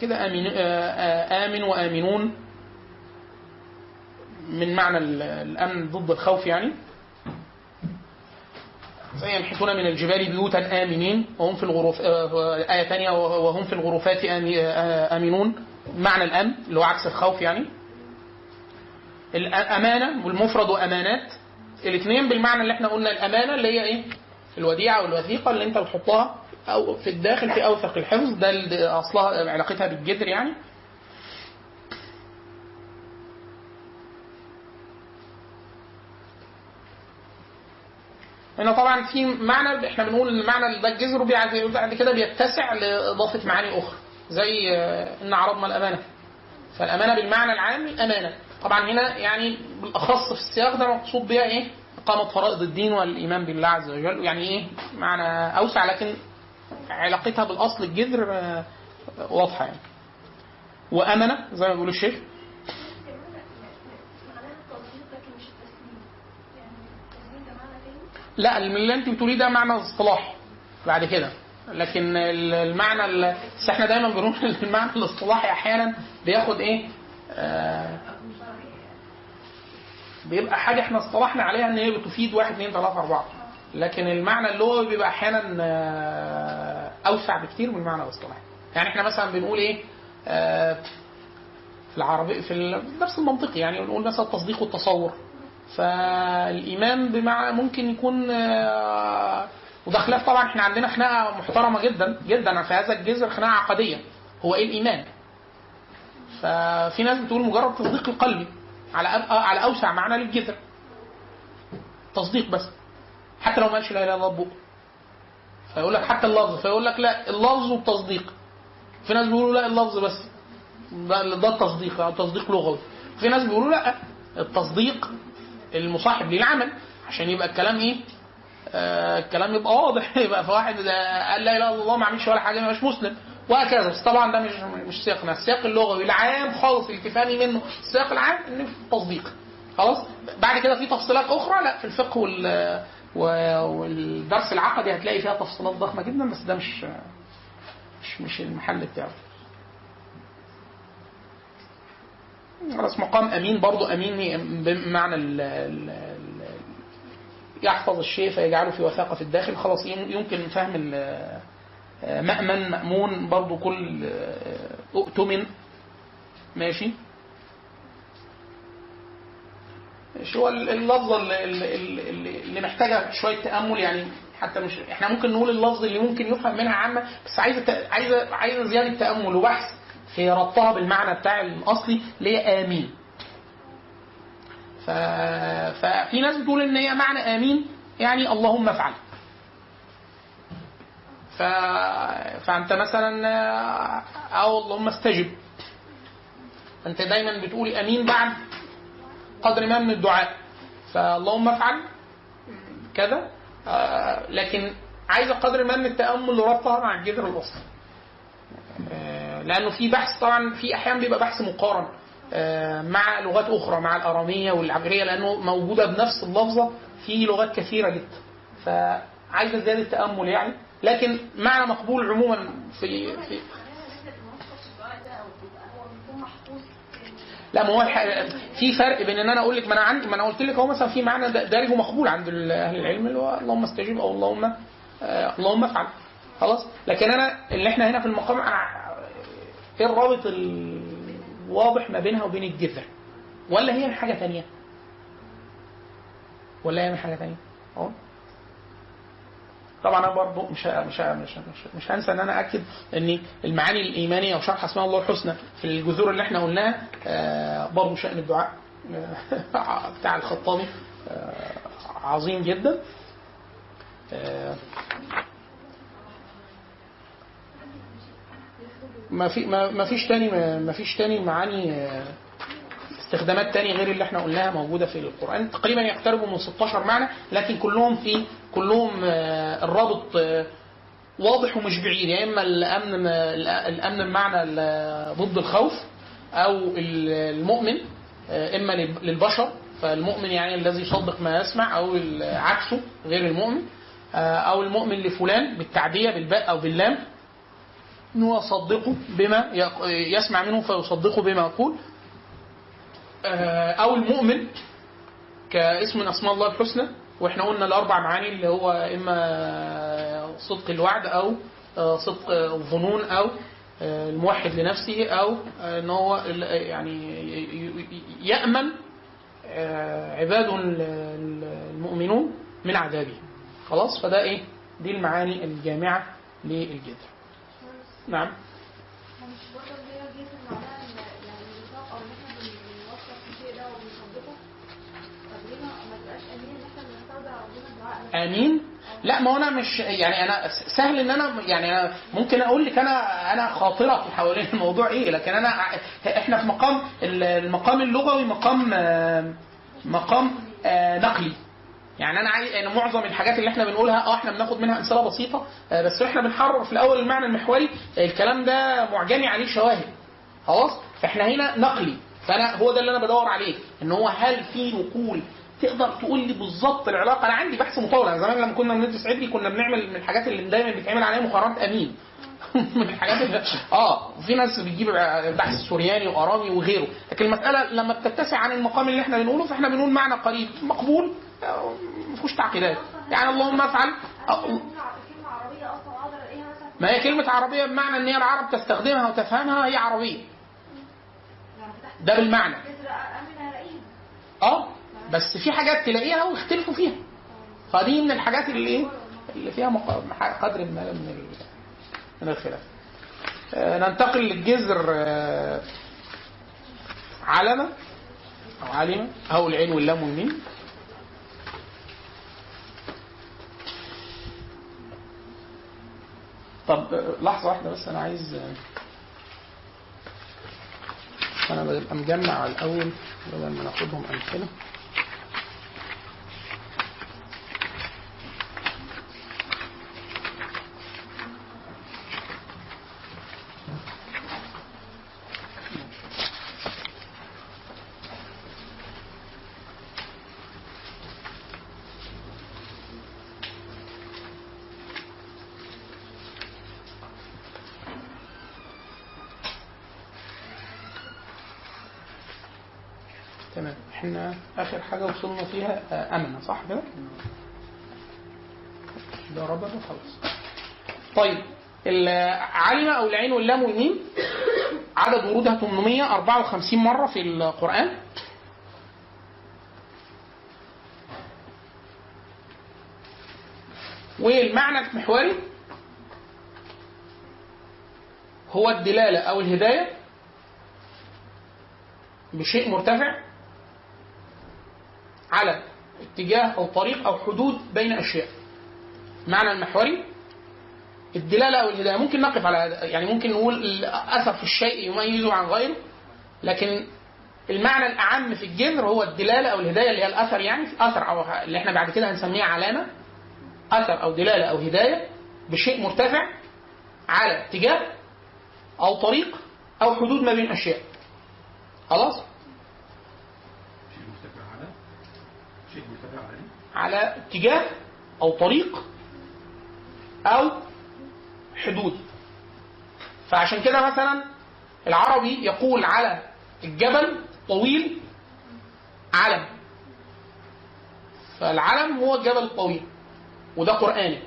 كده آمن, آه، آه، آمن وآمنون من معنى ال- الأمن ضد الخوف يعني. زي ينحتون من الجبال بيوتا آمنين وهم في الغرف آه، آية ثانية وهم في الغرفات آمنون. معنى الأمن اللي هو عكس الخوف يعني. الأمانة والمفرد وأمانات الاثنين بالمعنى اللي إحنا قلنا الأمانة اللي هي إيه؟ الوديعة والوثيقة اللي أنت بتحطها أو في الداخل في أوثق الحفظ ده اللي أصلها علاقتها بالجذر يعني. هنا طبعا في معنى إحنا بنقول إن المعنى ده الجذر بعد كده بيتسع لإضافة معاني أخرى زي آه، إن عرضنا الأمانة. فالأمانة بالمعنى العام أمانة. طبعا هنا يعني بالأخص في السياق ده مقصود بها إيه؟ إقامة فرائض الدين والإيمان بالله عز وجل. يعني إيه؟ معنى أوسع لكن علاقتها بالأصل الجذر آه، واضحة يعني. وأمنة زي ما بيقول الشيخ. لا اللي أنت بتقوليه ده معنى اصطلاحي بعد كده. لكن ال- المعنى ال- بس إحنا دايما بنقول المعنى الاصطلاحي أحيانا بياخد إيه؟ آه بيبقى حاجة إحنا اصطلحنا عليها ان هي بتفيد واحد اثنين ثلاثة اربعة. لكن المعنى اللي هو بيبقى أحيانا آه، أوسع بكتير من المعنى الاصطلاحي يعني إحنا مثلا بنقول إيه؟ آه، في العربي في الدرس المنطقي يعني بنقول مثلا التصديق والتصور. فالإيمان بمعنى ممكن يكون آه، وده خلاف طبعا إحنا عندنا خناقة محترمة جدا جدا في هذا الجذر خناقة عقدية. هو إيه الإيمان؟ ففي ناس بتقول مجرد تصديق القلبي على أب- على أوسع معنى للجذر. تصديق بس. حتى لو ما قالش لا إله إلا الله فيقول لك حتى اللفظ فيقول لك لا اللفظ والتصديق. في ناس بيقولوا لا اللفظ بس. ده التصديق أو تصديق لغوي. في ناس بيقولوا لا التصديق المصاحب للعمل. عشان يبقى الكلام إيه؟ آه الكلام يبقى واضح. يبقى في واحد إذا قال لا إله إلا الله ما عملش ولا حاجة مش مسلم. وهكذا. بس طبعا ده مش مش سياقنا السياق اللغوي العام خالص اللي تفهمي منه. السياق العام إن في تصديق. خلاص؟ بعد كده في تفصيلات أخرى. لا في الفقه وال والدرس العقدي هتلاقي فيها تفصيلات ضخمة جدا بس ده مش مش مش المحل بتاعه. خلاص مقام أمين برضو. أمين بمعنى ال يحفظ الشيء فيجعله في وثاقة في الداخل. خلاص يم- يمكن فهم مأمن مأمون برضو كل أؤتمن ماشي مش هو ال- اللفظة اللي, اللي, محتاجة شوية تأمل يعني حتى مش إحنا ممكن نقول اللفظ اللي ممكن يفهم منها عامة بس عايزة عايزة عايزة زيادة تأمل وبحث في ربطها بالمعنى بتاع الأصلي اللي هي آمين. ففي ناس بتقول إن هي معنى آمين يعني اللهم افعل. ف... فأنت مثلا أو اللهم استجب. أنت دايما بتقول أمين بعد قدر ما من الدعاء. فاللهم افعل كذا آه، لكن عايزه قدر ما من التأمل لربطها مع الجذر الاصلي آه، لأنه في بحث طبعا في احيان بيبقى بحث مقارن آه، مع لغات أخرى مع الأرامية والعبريه لأنه موجودة بنفس اللفظة في لغات كثيرة جدا. فعايزة زيادة تأمل يعني. لكن معنى مقبول عموما في في لا ما هو في فرق بين إن أنا أقول لك ما أنا عندي ما أنا قلت لك هو مثلا في معنى دا- دارج ومقبول عند أهل العلم اللي هو اللهم استجب أو اللهم آه اللهم افعل. خلاص؟ لكن أنا اللي إحنا هنا في المقام أنا- إيه الرابط الواضح ما بينها وبين الجذر؟ ولا هي من حاجة ثانية ولا هي من حاجة ثانية أهو. طبعا أنا برضه مش مش مش مش, مش هنسى إن أنا أكد إن المعاني الإيمانية وشرح أسماء الله الحسنى في الجذور اللي إحنا قلناها آه، برضه شأن الدعاء آه، بتاع الخطابي آه، عظيم جدا. ما في ما فيش تاني ما فيش تاني معاني استخدامات تانية غير اللي إحنا قلناها موجودة في القرآن. تقريبا يقتربوا من 16 معنى لكن كلهم في كلهم آه، الرابط آه، واضح ومش بعيد. يا إما الأمن الأمن بمعنى ضد الخوف أو ال- المؤمن آه، إما لل- للبشر. فالمؤمن يعني الذي يصدق ما يسمع أو عكسه غير المؤمن أو المؤمن لفلان بالتعديه بالباء أو باللام انه يصدقه بما يسمع منه فيصدقه بما يقول. أو المؤمن كاسم من أسماء الله الحسنى وإحنا قلنا الأربع معاني اللي هو إما صدق الوعد أو آه، صدق الظنون أو آه، الموحد لنفسه أو آه، إن هو يعني يأمن عباده ال- ال- المؤمنون من عذابه. خلاص؟ فده إيه؟ دي المعاني الجامعة للجذر نعم هو مش برضه اللي هي جيت معناها ان يعني النفاق أو ان إحنا بنوصف الشيء ده وبنصدقه طب ليه ما ما تبقاش امين ان إحنا بنستودع ربنا الدعاء ده؟ آمين. لا ما أنا مش يعني أنا سهل إن أنا يعني أنا ممكن أقول لك أنا أنا خاطرة في حوالين الموضوع إيه لكن أنا إحنا في مقام المقام اللغوي مقام مقام آه، نقلي. يعني أنا عايز يعني معظم الحاجات اللي إحنا بنقولها آه إحنا بناخد منها امثله بسيطة آه، بس إحنا بنحرر في الأول المعنى المحوري الكلام ده معجمي عليه شواهد. خلاص؟ فإحنا هنا نقلي. فأنا هو ده اللي أنا بدور عليه إن هو هل في نقول تقدر تقول لي بالظبط العلاقة؟ أنا عندي بحث مطول أنا زمان لما كنا بندرس عدلي كنا بنعمل من الحاجات اللي دايما بيتعمل عليها مقارنات أمين. من الحاجات اللي آه وفي ناس بتجيب بحث سورياني وارامي وغيره. لكن المسألة لما بتتسع عن المقام اللي إحنا بنقوله فإحنا بنقول معنى قريب. مقبول؟ آه، ما فيهوش تعقيدات. يعني اللهم افعل. ما هي كلمة عربية بمعنى إن هي العرب تستخدمها وتفهمها هي عربية. ده بالمعنى. آه. بس في حاجات تلاقيها ويختلفوا فيها. فدي من الحاجات اللي إيه؟ اللي فيها قدر ما من من الخلاف. آه، ننتقل للجذر آه، علمة أو علمة أو العين واللام والميم. طب آه، لحظة واحدة بس أنا عايز أنا مجمع الأول بدل ما ناخدهم أمثلة تمام إحنا آخر حاجة وصلنا فيها آه، أمنة صح كده؟ ده رابع خلاص. طيب العلم أو العين واللام والميم عدد ورودها 854 مرة في القرآن. والمعنى المحوري هو الدلالة أو الهداية بشيء مرتفع على اتجاه أو طريق أو حدود بين أشياء. معنى المحوري الدلالة أو الهداية. ممكن نقف على هذا. يعني ممكن نقول الاثر في الشيء يميزه عن غيره لكن المعنى الأعم في الجذر هو الدلالة أو الهداية اللي هي الأثر يعني أثر أو اللي إحنا بعد كده هنسميها علامة. أثر أو دلالة أو هداية بشيء مرتفع على اتجاه أو طريق أو حدود ما بين أشياء. خلاص شيء مرتفع على شيء مرتفع على اتجاه أو طريق أو حدود. فعشان كده مثلا العربي يقول على الجبل طويل علم. فالعلم هو الجبل الطويل وده قرآني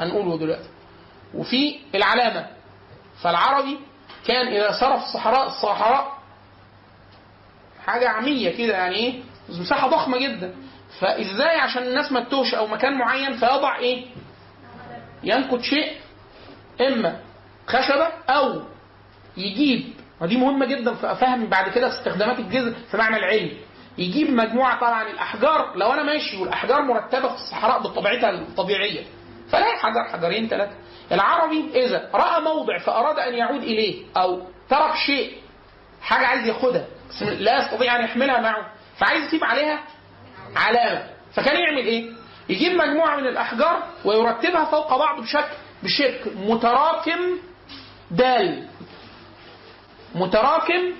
هنقوله دلوقتي. وفي العلامة فالعربي كان إذا في الصحراء الصحراء حاجة عمية كده يعني إيه؟ مساحة ضخمة جدا. فإزاي عشان الناس ما تتوهش أو مكان معين فيضع إيه؟ ينقد شيء. إما خشبة أو يجيب ودي مهمة جدا في أفهم بعد كده في استخدامات الجذر في معنى العلم. يجيب مجموعة طبعا الأحجار لو أنا ماشي والأحجار مرتبة في الصحراء بطبيعتها الطبيعية فلا حجر حجرين ثلاثة العربي إذا رأى موضع فأراد أن يعود إليه أو ترك شيء حاجة عايز ياخدها لا يستطيع أن يحملها معه فعايز يسيب عليها علامة. فكان يعمل إيه؟ يجيب مجموعة من الأحجار ويرتبها فوق بعض بشكل بشكل متراكم دال. متراكم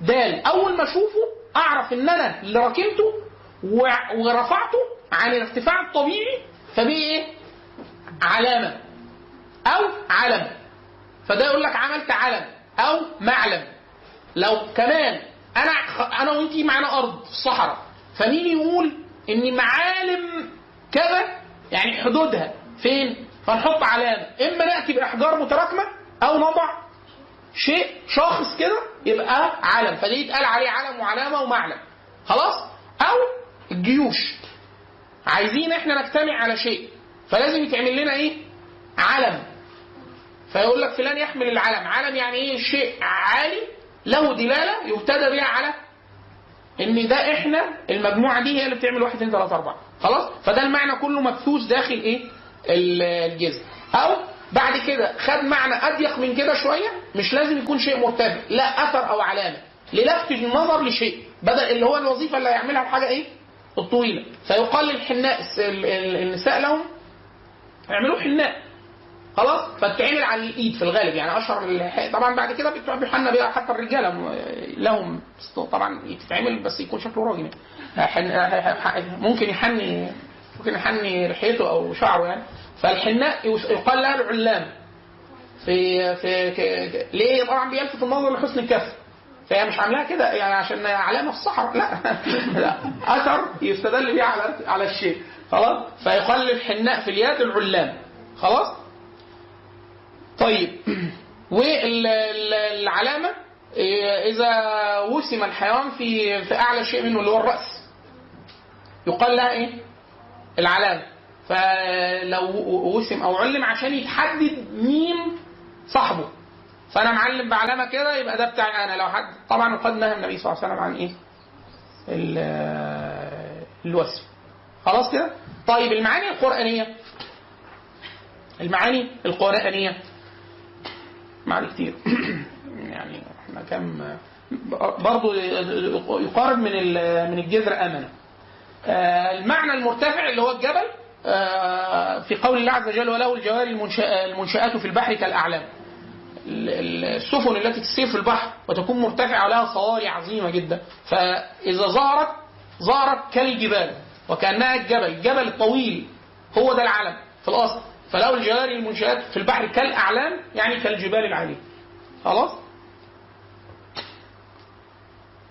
دال. أول ما أشوفه أعرف إن أنا اللي راكمته ورفعته عن الارتفاع الطبيعي فبيه إيه؟ علامة أو علم. فده يقول لك عملت علم أو معلم. لو كمان أنا أنا وأنتي معانا أرض في الصحراء فمين يقول إن معالم كذا يعني حدودها فين؟ فنحط علامة. إما نأتي بإحجار متراكمة أو نضع شيء شاخص كده يبقى علم. فدي يتقال عليه علم وعلامة ومعلم. خلاص؟ أو الجيوش عايزين إحنا نجتمع على شيء. فلازم يتعمل لنا إيه؟ علم. فيقول لك فلان يحمل العلم. علم يعني إيه؟ شيء عالي له دلالة يهتدى بها على ان ده إحنا المجموعة دي هي اللي بتعمل واحد اثنين ثلاثة اربعة. خلاص؟ فده المعنى كله مبثوث داخل إيه؟ ال- الجذر أو بعد كده خد معنى اضيق من كده شوية مش لازم يكون شيء مرتبط لا اثر أو علامة. للفت النظر لشيء بدل اللي هو الوظيفة اللي هيعملها الحاجة إيه؟ الطويلة. فيقال للحناء النساء لهم يعملوا حناء. خلاص؟ فبتعمل على الإيد في الغالب يعني أشهر طبعا بعد كده بتوع بيحنى بيها حتى الرجالة لهم طبعا تتعمل بس يكون شكله راجل يعني. ممكن يحني ممكن يحني لحيته أو شعره يعني. فالحناء يقال لها العلام. في في ليه؟ طبعا بيلفت النظر لحسن الكف. فهي مش عاملاها كده يعني عشان علامة في الصحراء. لا. لا. أثر يستدل بيه على على الشيء. خلاص؟ فيقال للحناء في اليد العلام. خلاص؟ طيب والعلامة إذا وسم الحيوان في في أعلى شيء منه اللي هو الرأس. يقال لها إيه؟ العلامة. فلو وسم أو علم عشان يتحدد مين صاحبه. فأنا معلم بعلامة كده يبقى ده بتاعي أنا. لو حد طبعا وقد نهى النبي صلى الله عليه وسلم عن إيه؟ ال- الوسم. خلاص كده؟ طيب المعاني القرآنية. المعاني القرآنية. معاني كتير يعني إحنا كم برضه يقارب من من الجذر أمنه. آه، المعنى المرتفع اللي هو الجبل آه، في قول الله عز وجل وله الجوار المنشآت في البحر كالأعلام. ال- ال- السفن التي تسير في البحر وتكون مرتفعة ولها صواري عظيمة جدا. فإذا ظهرت ظهرت كالجبال وكأنها الجبل. الجبل الطويل هو ده العلم في الأصل. فله الجوار المنشآت في البحر كالأعلام يعني كالجبال العالية. خلاص؟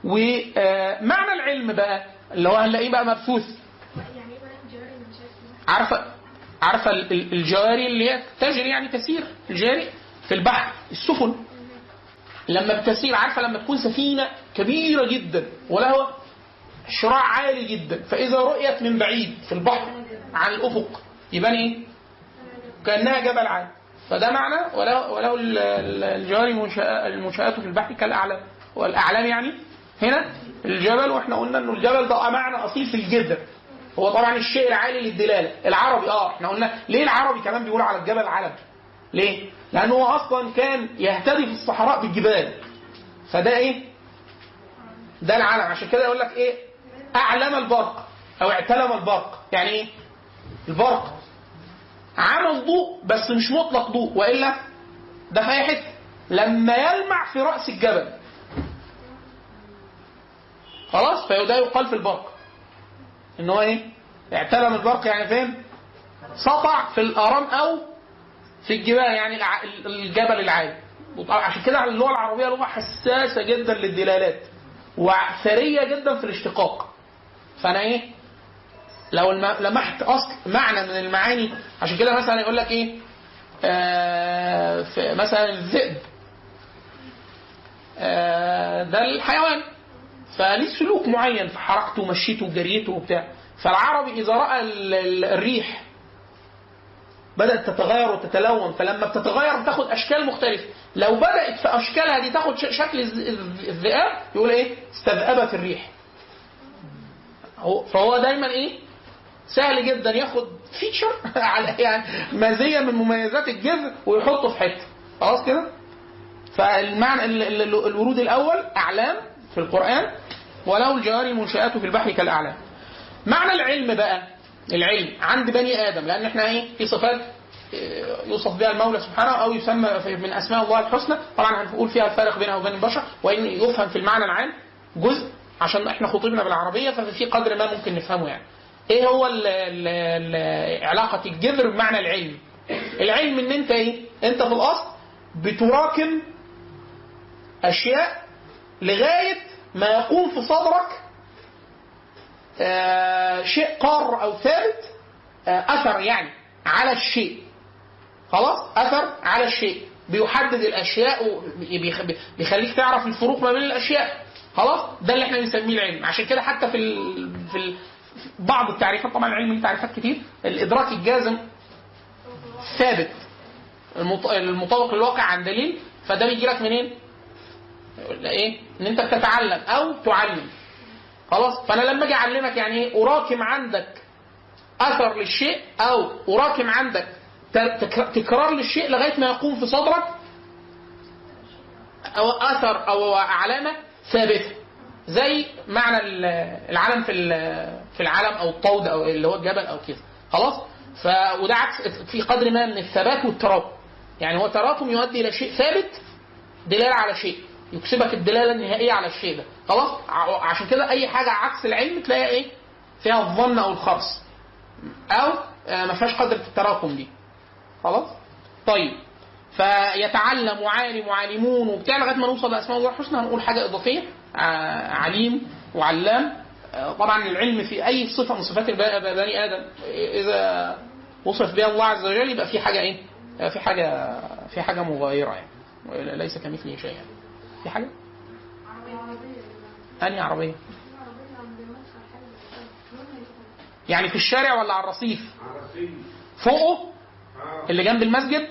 ومعنى العلم بقى اللي هو هنلاقيه بقى مبثوث. يعني بقى الجواري اللي مش عارف عارفة عارفة ال- ال- الجواري اللي هي تجري يعني تسير الجاري في البحر السفن. لما بتسير عارفة لما تكون سفينة كبيرة جدا ولها شراع عالي جدا فإذا رؤيت من بعيد في البحر عن الأفق يبان إيه؟ كأنها جبل عالي فده معنى وله وله ال- ال- الجواري المنشآ- المنشآت في البحر كالاعلام والأعلام يعني هنا الجبل وإحنا قلنا إنه الجبل ده معنى أصيل في الجذر هو طبعا الشيء العالي للدلالة. العربي آه إحنا قلنا ليه العربي كمان بيقول على الجبل علم ليه؟ لأنه هو أصلا كان يهتدي في الصحراء بالجبال. فده إيه؟ ده العلم عشان كده يقول لك إيه؟ أعلم البرق أو اعتلم البرق. يعني إيه؟ البرق. عمل ضوء بس مش مطلق ضوء وإلا ده في لما يلمع في رأس الجبل. خلاص؟ فده يقال في البرق. إن هو إيه؟ اعتلم البرق يعني فين؟ سطع في الأرام أو في الجبال يعني الجبل العالي. عشان كده اللغة العربية لغة حساسة جدا للدلالات. وثريه جدا في الاشتقاق. فأنا إيه؟ لو لمحت أصل معنى من المعاني عشان كده مثلا يقول لك إيه؟ آه مثلا الذئب. آه ده الحيوان. فليه سلوك معين في حركته ومشيته وجريته وبتاع. فالعربي إذا رأى ال- ال- الريح بدأت تتغير وتتلون فلما بتتغير بتاخد أشكال مختلفة. لو بدأت في أشكالها دي تاخد شكل الذئاب يقول إيه؟ استذئبت الريح. هو- فهو دايما إيه؟ سهل جدا ياخد فيتشر على يعني مزية من مميزات الجذر ويحطه في حتة. خلاص كده؟ فالمعنى ال- ال- ال- الورود الأول أعلام في القرآن وله الجوار المنشآت في البحر كالأعلام. معنى العلم بقى العلم عند بني آدم لأن إحنا إيه؟ في صفات إيه، يوصف بها المولى سبحانه أو يسمى من أسماء الله الحسنى. طبعا هنقول فيها الفارق بينها وبين البشر وإن يفهم في المعنى العام جزء عشان إحنا خطبنا بالعربية ففي قدر ما ممكن نفهمه يعني. إيه هو ال ال ال علاقة الجذر بمعنى العلم؟ العلم ان انت إيه؟ انت في الأصل بتراكم أشياء لغاية ما يقوم في صدرك آه، شيء قار أو ثابت آه، أثر يعني على الشيء. خلاص؟ أثر على الشيء. بيحدد الأشياء وبيخليك تعرف الفروق ما بين الأشياء. خلاص؟ ده اللي إحنا بنسميه العلم. عشان كده حتى في ال... في ال... بعض التعريفات طبعا العلم ليه تعريفات كتير. الإدراك الجازم ثابت. المط... المطابق للواقع عن دليل فده بيجي لك منين؟ إيه؟ إن أنت بتتعلم أو تعلم. خلاص؟ فأنا لما أجي أعلمك يعني إيه؟ أراكم عندك أثر للشيء أو أراكم عندك تكرار للشيء لغاية ما يقوم في صدرك أو أثر أو علامة ثابتة. زي معنى ال- العلم في في العلم أو الطود أو اللي هو الجبل أو كده. خلاص؟ ف وده عكس في قدر ما من الثبات والتراكم يعني هو تراكم يؤدي إلى شيء ثابت دلالة على شيء. يكسبك الدلالة النهائية على الشيء ده. خلاص؟ عشان كده أي حاجة عكس العلم تلاقيها إيه؟ فيها الظن أو الخرص أو آه، ما فيهاش قدر التراكم دي. خلاص؟ طيب. فيتعلم وعالم وعالمون وبتاع لغاية ما نوصل لأسماء الله الحسنى. هنقول حاجة إضافية. ع- عليم وعلام آه، طبعا العلم في أي صفة من صفات بني آدم إذا وصف بها الله عز وجل يبقى في حاجة إيه؟ آه، في حاجة في حاجة مغايرة يعني ليس كمثله شيء يعني. في حاجة؟ انهي عربية؟ يعني في الشارع ولا على الرصيف؟ فوقه اللي جنب المسجد؟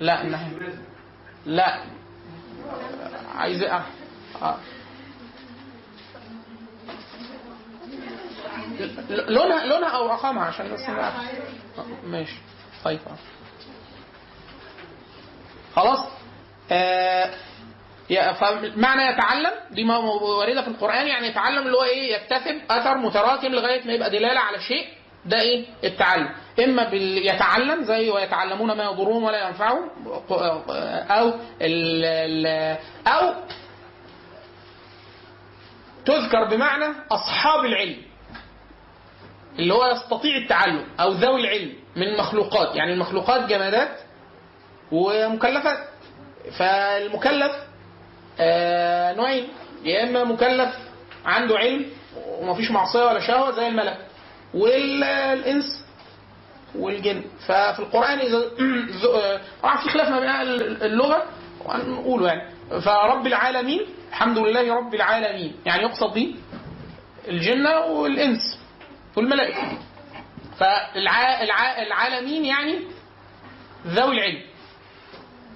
لا الناحية لا عايز آه آه. لونها لونها أو رقمها عشان بس ماشي طيب. خلاص آه فمعنى يتعلم دي ما- وارده في القرآن يعني يتعلم اللي هو إيه يكتسب أثر متراكم لغاية ما يبقى دلالة على شيء ده إيه التعلم إما. يتعلم زي ويتعلمون ما يضرهم ولا ينفعهم أو ال... ال... أو تذكر بمعنى أصحاب العلم اللي هو يستطيع التعلم أو ذوي العلم من المخلوقات يعني المخلوقات جمادات ومكلفات. فالمكلف آه نوعين يا إما مكلف عنده علم ومفيش معصية ولا شهوة زي الملك والانس والجن. ففي القرآن اذا ز- آه، طبعا في خلاف ما بين اللغة وهنقوله يعني. فرب العالمين الحمد لله رب العالمين. يعني يقصد به الجنة والإنس. والملائكة. فالعالمين يعني ذوي العلم.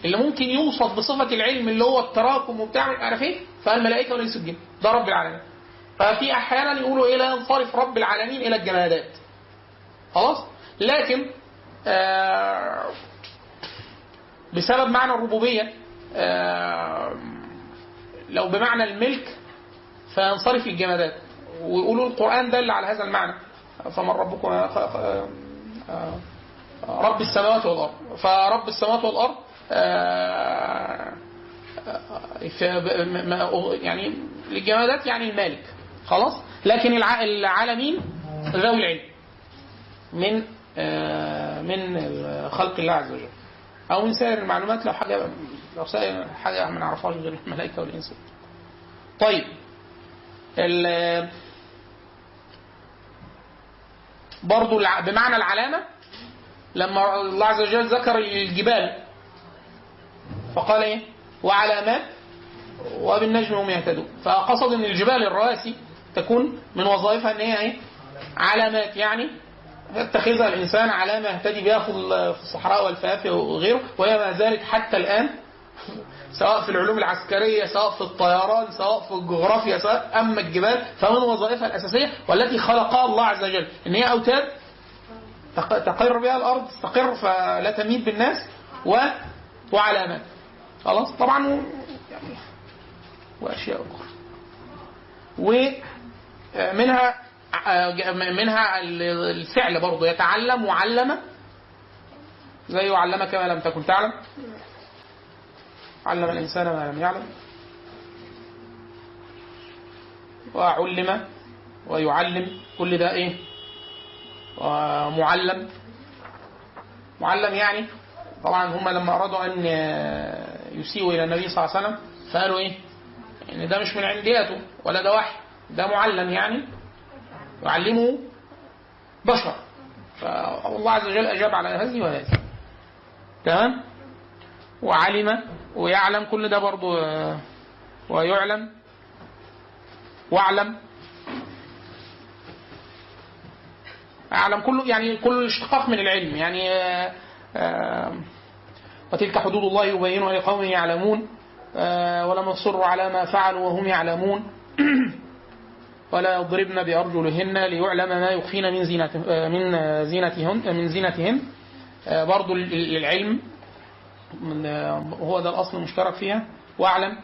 اللي ممكن يوصف بصفة العلم اللي هو التراكم وبتاع عارف إيه؟ فالملائكة والإنس والجن ده رب العالمين. ففي أحيانا يقولوا إيه؟ لا ينصرف رب العالمين إلى الجمادات. خلاص؟ لكن آه بسبب معنى الربوبية آه لو بمعنى الملك فينصرف للجمادات ويقولوا القرآن دل على هذا المعنى. فمن ربكم آه، آه، آه، رب السماوات والأرض. فرب السماوات والأرض يعني الجمادات يعني المالك. خلاص؟ لكن الع- العالمين ذوي العلم. من من خلق الله عز وجل. أو من سائر المعلومات لو حاجة لو سائر حاجة ما نعرفهاش غير الملائكة والإنس. طيب برضو بمعنى العلامة لما الله عز وجل ذكر الجبال فقال إيه؟ وعلامات وبالنجم هم يهتدون. فقصد إن الجبال الرواسي تكون من وظائفها إن هي إيه؟ علامات يعني يتخذها الإنسان علامه يهتدي بها في الصحراء والفافه وغيره وهي ما زالت حتى الآن سواء في العلوم العسكرية سواء في الطيران سواء في الجغرافيا سواء أما الجبال فمن وظائفها الأساسية والتي خلقها الله عز وجل. إن هي أوتاد تق- تقر بها الأرض تستقر فلا تميد بالناس و وعلامات خلاص؟ طبعا و- يعني وأشياء أخرى. ومنها منها الفعل برضه يتعلم وعلم زي وعلمك ما لم تكن تعلم. علم الإنسان ما لم يعلم وعلم ويعلم كل ده إيه؟ ومعلم. معلم يعني طبعا هم لما أرادوا أن يسيئوا إلى النبي صلى الله عليه وسلم فقالوا إيه؟ إن ده مش من عندياته ولا ده وحي ده معلم يعني يعلمه بشر. فالله عز وجل أجاب على هذه وهذه. تمام؟ وعلم ويعلم كل ده برضو آه، ويعلم. واعلم. أعلم كله يعني كل اشتقاق من العلم يعني آه، آه، وتلك حدود الله يبينها لقوم يعلمون ولم يصروا على ما فعلوا وهم يعلمون. ولا يضربن بأرجلهن ليعلم ما يخفين من زينتهن من زينتهن. برضو ال- ال- العلم هو ده الأصل المشترك فيها. واعلم.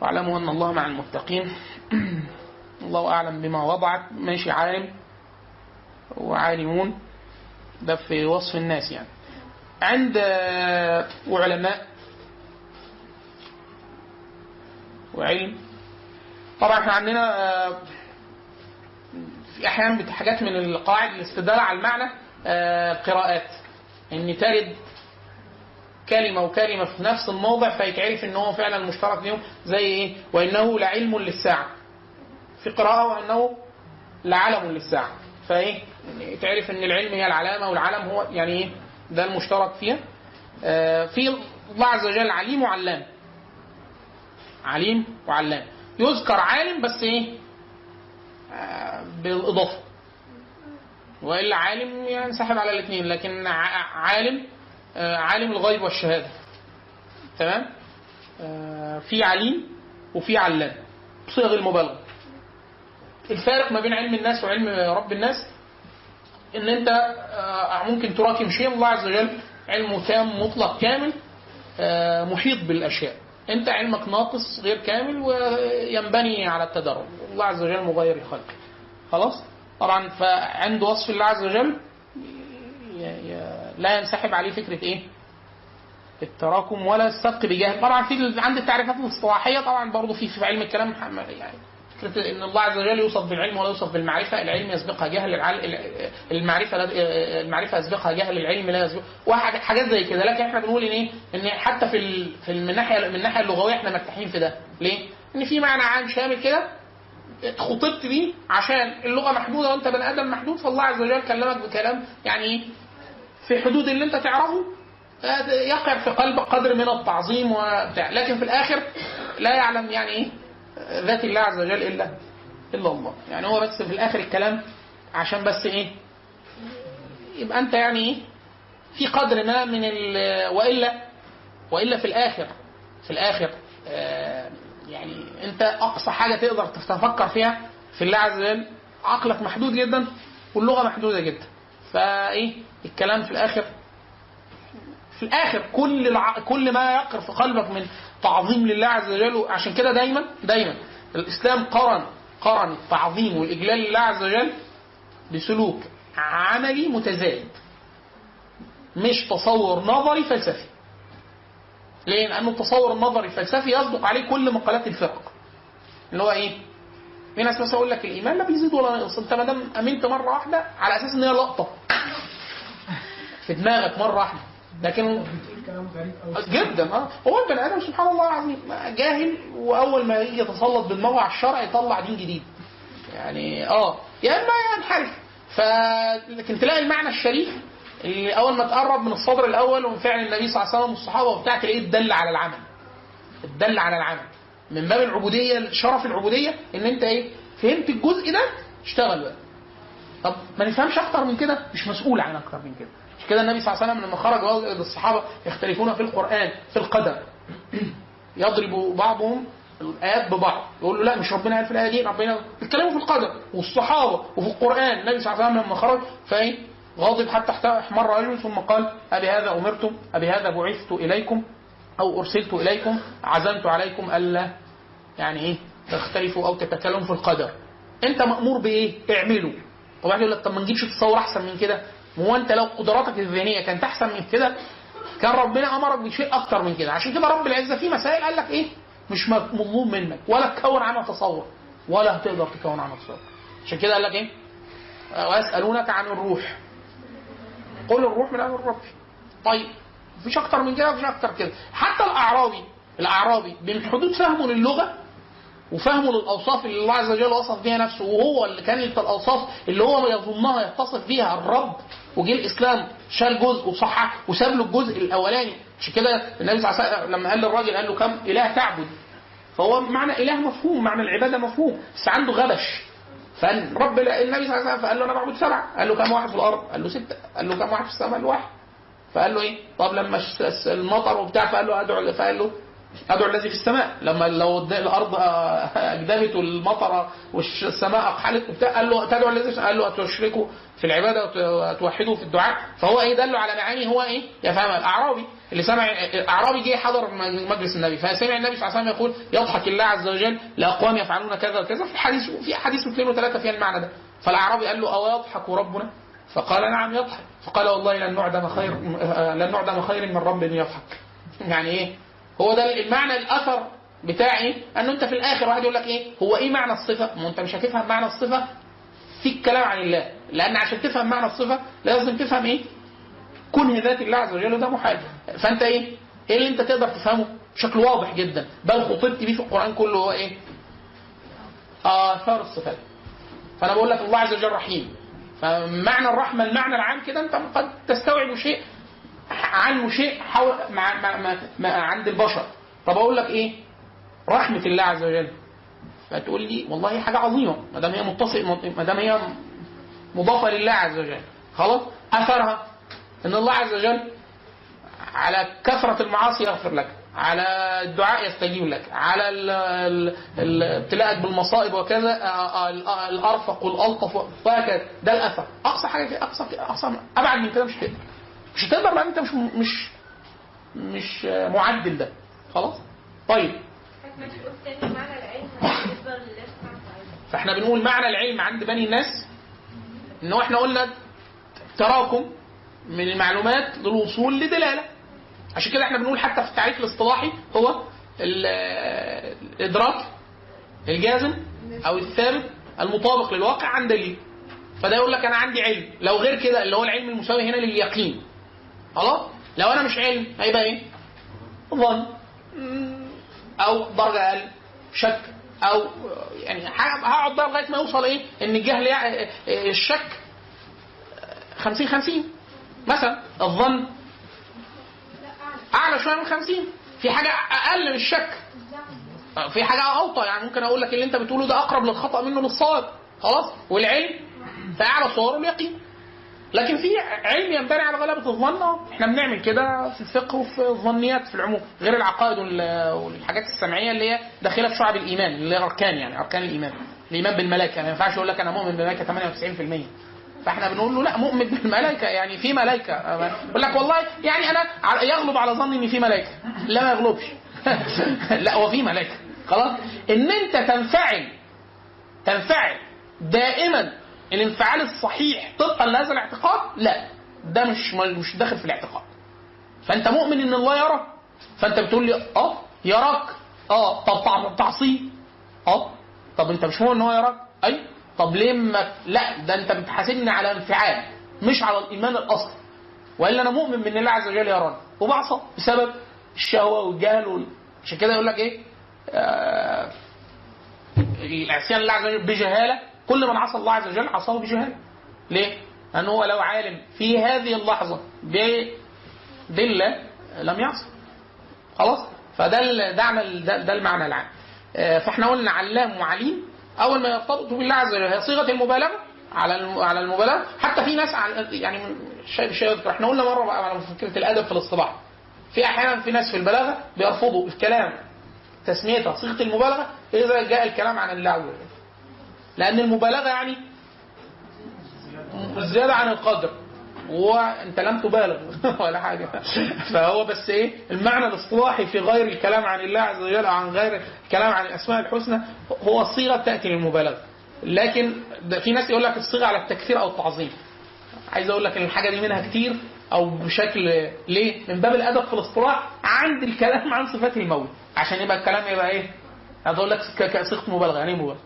واعلموا أن الله مع المتقين. الله أعلم بما وضعت. ماشي عالم. وعالمون. ده في وصف الناس يعني. عند وعلماء وعلم. طبعا إحنا عندنا آه، في أحيانا حاجات من القواعد الاستدلال على المعنى آه، قراءات. ان ترد كلمة وكلمة في نفس الموضع فيتعرف إن هو فعلا مشترك ليهم زي إيه؟ وإنه لعلم للساعة. في قراءة وإنه لعلم للساعة. فإيه؟ يعني تعرف إن العلم هي العلامة والعلم هو يعني إيه؟ ده المشترك فيها. آه، في الله عز وجل عليم وعلام. عليم وعلام. يذكر عالم بس إيه؟ آه، بالإضافة. وإلا عالم ينسحب على الاثنين لكن عالم عالم الغيب والشهادة. تمام؟ آه، في عليم وفي علام. صيغ المبالغة. الفارق ما بين علم الناس وعلم رب الناس إن أنت آه، ممكن تراكم شيء الله عز وجل علمه تام مطلق كامل آه، محيط بالأشياء. أنت علمك ناقص غير كامل وينبني على التدرج. الله عز وجل مغير خلقه خلاص؟ طبعا فعند وصف الله عز وجل لا ينسحب عليه فكرة إيه؟ التراكم ولا السبق بجهل. طبعا في عند التعريفات الاصطلاحية طبعا برضه في في علم الكلام يعني فكرة إن الله عز وجل يوصف بالعلم ولا يوصف بالمعرفة. العلم يسبقها جهل المعرفة المعرفة يسبقها جهل العلم لا يسبق. وحاجات حاجات زي كده. لكن إحنا بنقول إن إيه؟ إن حتى في في من الناحيه من الناحية اللغوية إحنا مرتاحين في ده. ليه؟ إن في معنى عام شامل كده خطبت بيه عشان اللغة محدودة وأنت بني آدم محدود فالله عز وجل كلمك بكلام يعني إيه؟ في حدود اللي انت تعرفه آه، يقع في قلبك قدر من التعظيم وبتاع. لكن في الآخر لا يعلم يعني إيه آه، ذات الله عز وجل إلا إلا الله. يعني هو بس في الآخر الكلام عشان بس إيه يبقى أنت يعني إيه في قدر ما من ال وإلا وإلا في الآخر في الآخر آه، يعني أنت أقصى حاجة تقدر تفكر فيها في الله عز وجل عقلك محدود جدا واللغة محدودة جدا. فايه الكلام في الآخر. في الآخر كل الع... كل ما يقر في قلبك من تعظيم لله عز وجل عشان كده دايما دايما الإسلام قرن قرن التعظيم والإجلال لله عز وجل بسلوك عملي متزايد. مش تصور نظري فلسفي. ليه؟ لأنه التصور النظري الفلسفي يصدق عليه كل مقالات الفرق اللي هو إيه؟ في ناس مثلا يقول لك الإيمان لا بيزيد ولا ينقص. أنت ما دام أمنت مرة واحدة على أساس إن هي لقطة. في دماغك مرة واحدة. لكن جدا آه. هو البني آدم سبحان الله العظيم جاهل وأول ما يجي يتسلط بدماغه على الشرع يطلع دين جديد. يعني آه. يا إما ينحرف. ف لكن تلاقي المعنى الشريف اللي أول ما تقرب من الصدر الأول ومن فعل النبي صلى الله عليه وسلم والصحابة وبتاع تلاقيه الدل على العمل. الدل على العمل. من باب العبودية شرف العبودية إن أنت إيه فهمت الجزء ده اشتغل بقى. طب ما نفهمش أكتر من كده؟ مش مسؤول عن أكتر من كده. مش كده النبي صلى الله عليه وسلم لما خرج وجد الصحابة يختلفون في القرآن في القدر. يضرب بعضهم الايات ببعض. يقول له لا مش ربنا قال في الآية دي ربنا بيتكلموا في القدر والصحابة وفي القرآن. النبي صلى الله عليه وسلم لما خرج فايه غاضب حتى احمر وجهه ثم قال أبي هذا أمرتم؟ أبي هذا بعثت إليكم؟ أو أرسلت إليكم؟ عزمت عليكم ألا؟ يعني إيه؟ تختلفوا أو تتكلموا في القدر. أنت مأمور بإيه؟ اعملوا. طب واحد يقول لك طب ما نجيبش تصور أحسن من كده؟ ما هو انت لو قدراتك الذهنية كانت أحسن من كده كان ربنا أمرك بشيء أكتر من كده. عشان كده رب العزة في مسائل قال لك إيه؟ مش مطلوب منك ولا تكون عنها تصور ولا هتقدر تكون عنها تصور. عشان كده قال لك إيه؟ ويسألونك عن الروح. قل الروح من أمر ربي. طيب مفيش أكتر من كده مفيش أكتر كده. حتى الأعرابي الأعرابي من حدود فهمه للغة وفهمه للأوصاف اللي الله عز وجل وصف بها نفسه وهو اللي كانت الأوصاف اللي هو يظنها يتصف بها الرب. وجه الاسلام شال جزء وصحح وساب له الجزء الأولاني. عشان كده النبي صلى الله عليه وسلم لما قال للراجل قال له كم؟ إله تعبد. فهو معنى إله مفهوم معنى العبادة مفهوم بس عنده غبش. فالرب النبي صلى الله عليه وسلم فقال له أنا بعبد سبعة. قال له كم واحد في الأرض؟ قال له ستة. قال له كم واحد في السماء؟ قال له واحد. فقال له إيه؟ طب لما المطر وبتاع فقال له أدعو فقال له ادعو الذي في السماء. لما لو الأرض آه، اجدبت والمطر والسماء أقحلت وبتاع قال له تدعو الذي قال له أتشركوا في العبادة وت- وتوحدوا في الدعاء؟ فهو إيه؟ دله على معاني هو إيه؟ يفهمها الأعرابي اللي سمع الأعرابي جه حضر مجلس النبي فسمع النبي صلى الله عليه وسلم يقول يضحك الله عز وجل لاقوام يفعلون كذا وكذا. في حديث في احاديث اثنين وثلاثة فيها المعنى ده. فالأعرابي قال له أو يضحك ربنا؟ فقال نعم يضحك. فقال والله لن نعدم خير لن نعدم خير من رب يضحك. يعني إيه؟ هو ده المعنى الأثر بتاع إيه أنت في الآخر واحد يقول لك إيه؟ هو إيه معنى الصفة؟ ما أنت مش هتفهم معنى الصفة في الكلام عن الله. لأن عشان تفهم معنى الصفة لازم تفهم إيه؟ كنه ذات الله عز وجل وده محال. فأنت إيه؟ إيه اللي أنت تقدر تفهمه؟ بشكل واضح جدا. بل خطبت بيه في القرآن كله هو إيه؟ آثار الصفات. فأنا بقول لك الله عز وجل رحيم. فمعنى الرحمة المعنى العام كده أنت قد تستوعب شيء عنه شيء حول مع مع مع مع عند البشر. طب أقول لك إيه؟ رحمة الله عز وجل. فتقول لي والله حاجة عظيمة. ما دام هي متصل ما دام هي مضافة لله عز وجل. خلاص؟ أثرها إن الله عز وجل على كثرة المعاصي يغفر لك. على الدعاء يستجيب لك. على ابتلاءك بالمصائب وكذا الأرفق والألطف وهكذا ده الأثر. أقصى حاجة اقصى اقصى أبعد من كده مش هتقدر مش هتقدر لأن أنت مش مش مش معدل ده. خلاص؟ طيب. فإحنا بنقول معنى العلم عند بني الناس إن إحنا قلنا تراكم من المعلومات للوصول لدلالة. عشان كده إحنا بنقول حتى في التعريف الاصطلاحي هو ال- الإدراك الجازم أو الثابت المطابق للواقع عن دليل. فده يقول لك أنا عندي علم. لو غير كده اللي هو العلم المساوي هنا لليقين. خلاص؟ لو أنا مش علم هيبقى إيه؟ ظن. أو درجة أقل شك. أو يعني هقعد بقى لغاية ما يوصل إيه؟ إن الجهل يع- الشك. 50 50 مثلا الظن. أعلى شوية من 50 في حاجة أقل من الشك. في حاجة اوطى يعني ممكن أقول لك اللي أنت بتقوله ده أقرب للخطأ منه للصواب. خلاص؟ والعلم في أعلى صوره اليقين. لكن في علم ينبني على غلبة الظن. إحنا بنعمل كده في الفقه وفي الظنيات في العموم غير العقائد وال- والحاجات السمعية اللي هي داخلة في شعب الإيمان اللي هي أركان يعني أركان الإيمان. الإيمان بالملائكة ما ينفعش يقول لك أنا مؤمن بالملائكة 98% فإحنا بنقول له لا مؤمن بالملائكة يعني في ملائكة. يقول لك والله يعني أنا ع- يغلب على ظني إن في ملائكة. لا ما يغلبش. لا هو في ملائكة. خلاص؟ إن أنت تنفعل تنفعل دائما الانفعال الصحيح طبقا لهذا الاعتقاد؟ لا. ده مش مش داخل في الاعتقاد. فأنت مؤمن إن الله يرى فأنت بتقول لي آه يراك. آه طب تع- تعصيه. آه طب أنت مش مؤمن إن هو يراك؟ أي. طب ليه ما لا ده أنت بتحاسبني على انفعال مش على الإيمان الاصلي وإلا أنا مؤمن بإن الله عز وجل يراني وبعصى بسبب الشهوة والجهل وال... عشان كده يقول لك إيه؟ آه... العصيان لله عز وجل بجهالة كل من عصى الله عز وجل عصاه بجهاله ليه؟ لأنه هو لو عالم في هذه اللحظة ب- بالله لم يعصى خلاص؟ فده ده ده, المعنى العام. آه، فإحنا قلنا علام وعليم. أول ما يرتبط بالله عز وجل هي صيغة المبالغة على على المبالغة. حتى في ناس يعني شيء شيء إحنا قلنا مرة بقى على فكرة الأدب في الاصطلاح في أحيانا في ناس في البلاغة بيرفضوا الكلام. تسميتها صيغة المبالغة إذا جاء الكلام عن الله عز وجل. لأن المبالغة يعني زيادة عن القدر وأنت لم تبالغ ولا حاجة. فهو بس إيه؟ المعنى الإصطلاحي في غير الكلام عن الله عز وجل أو عن غير الكلام عن الأسماء الحسنى هو الصيغة تاتي للمبالغه لكن ده في ناس يقول لك الصيغة على التكثير أو التعظيم. عايز أقول لك إن الحاجة دي منها كتير أو بشكل ليه؟ من باب الادب في الاصطلاح عند الكلام عن صفات المولى عشان يبقى الكلام يبقى إيه؟ عايز أقول لك صيغة مبالغة. يعني إيه مبالغة؟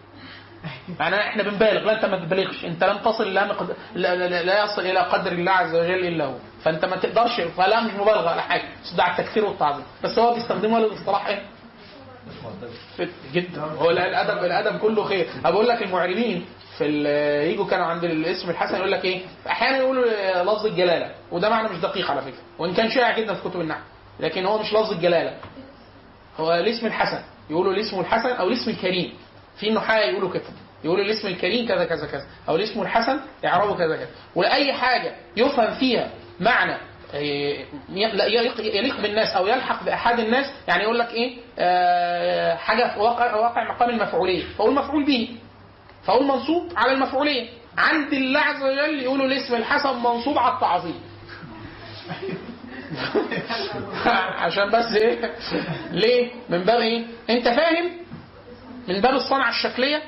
يعني إحنا بنبالغ لا أنت ما تبالغش. أنت لم تصل لا, مقد... لا, لا, لا يصل إلى قدر الله عز وجل إلا هو. فأنت ما تقدرش فلا مش مبالغة ولا حاجة. ده على التكثير والتعظيم. بس هو بيستخدمه للاصطلاح إيه؟ جدا. هو لا الأدب الأدب كله خير. بقول لك المعربين في يجوا كانوا عند الاسم الحسن يقول لك إيه؟ أحيانا يقولوا لفظ الجلالة. وده معنى مش دقيق على فكرة. وإن كان شائع جدا في كتب النحو. لكن هو مش لفظ الجلالة. هو الاسم الحسن. يقولوا الاسم الحسن أو الاسم الكريم. في النحاة يقولوا كده. يقولوا الاسم الكريم كذا كذا كذا. أو الاسم الحسن يعربوا كذا كذا. وأي حاجة يفهم فيها معنى لا يليق بالناس أو يلحق بأحد الناس يعني يقول لك إيه؟ آه، حاجة واقع واقع مقام المفعوليه فأقول مفعول به. فأقول منصوب على المفعوليه عند الله عز وجل يقولوا الاسم الحسن منصوب على التعظيم. عشان بس إيه؟ ليه؟ من باب إيه؟ أنت فاهم؟ من باب الصنعة الشكلية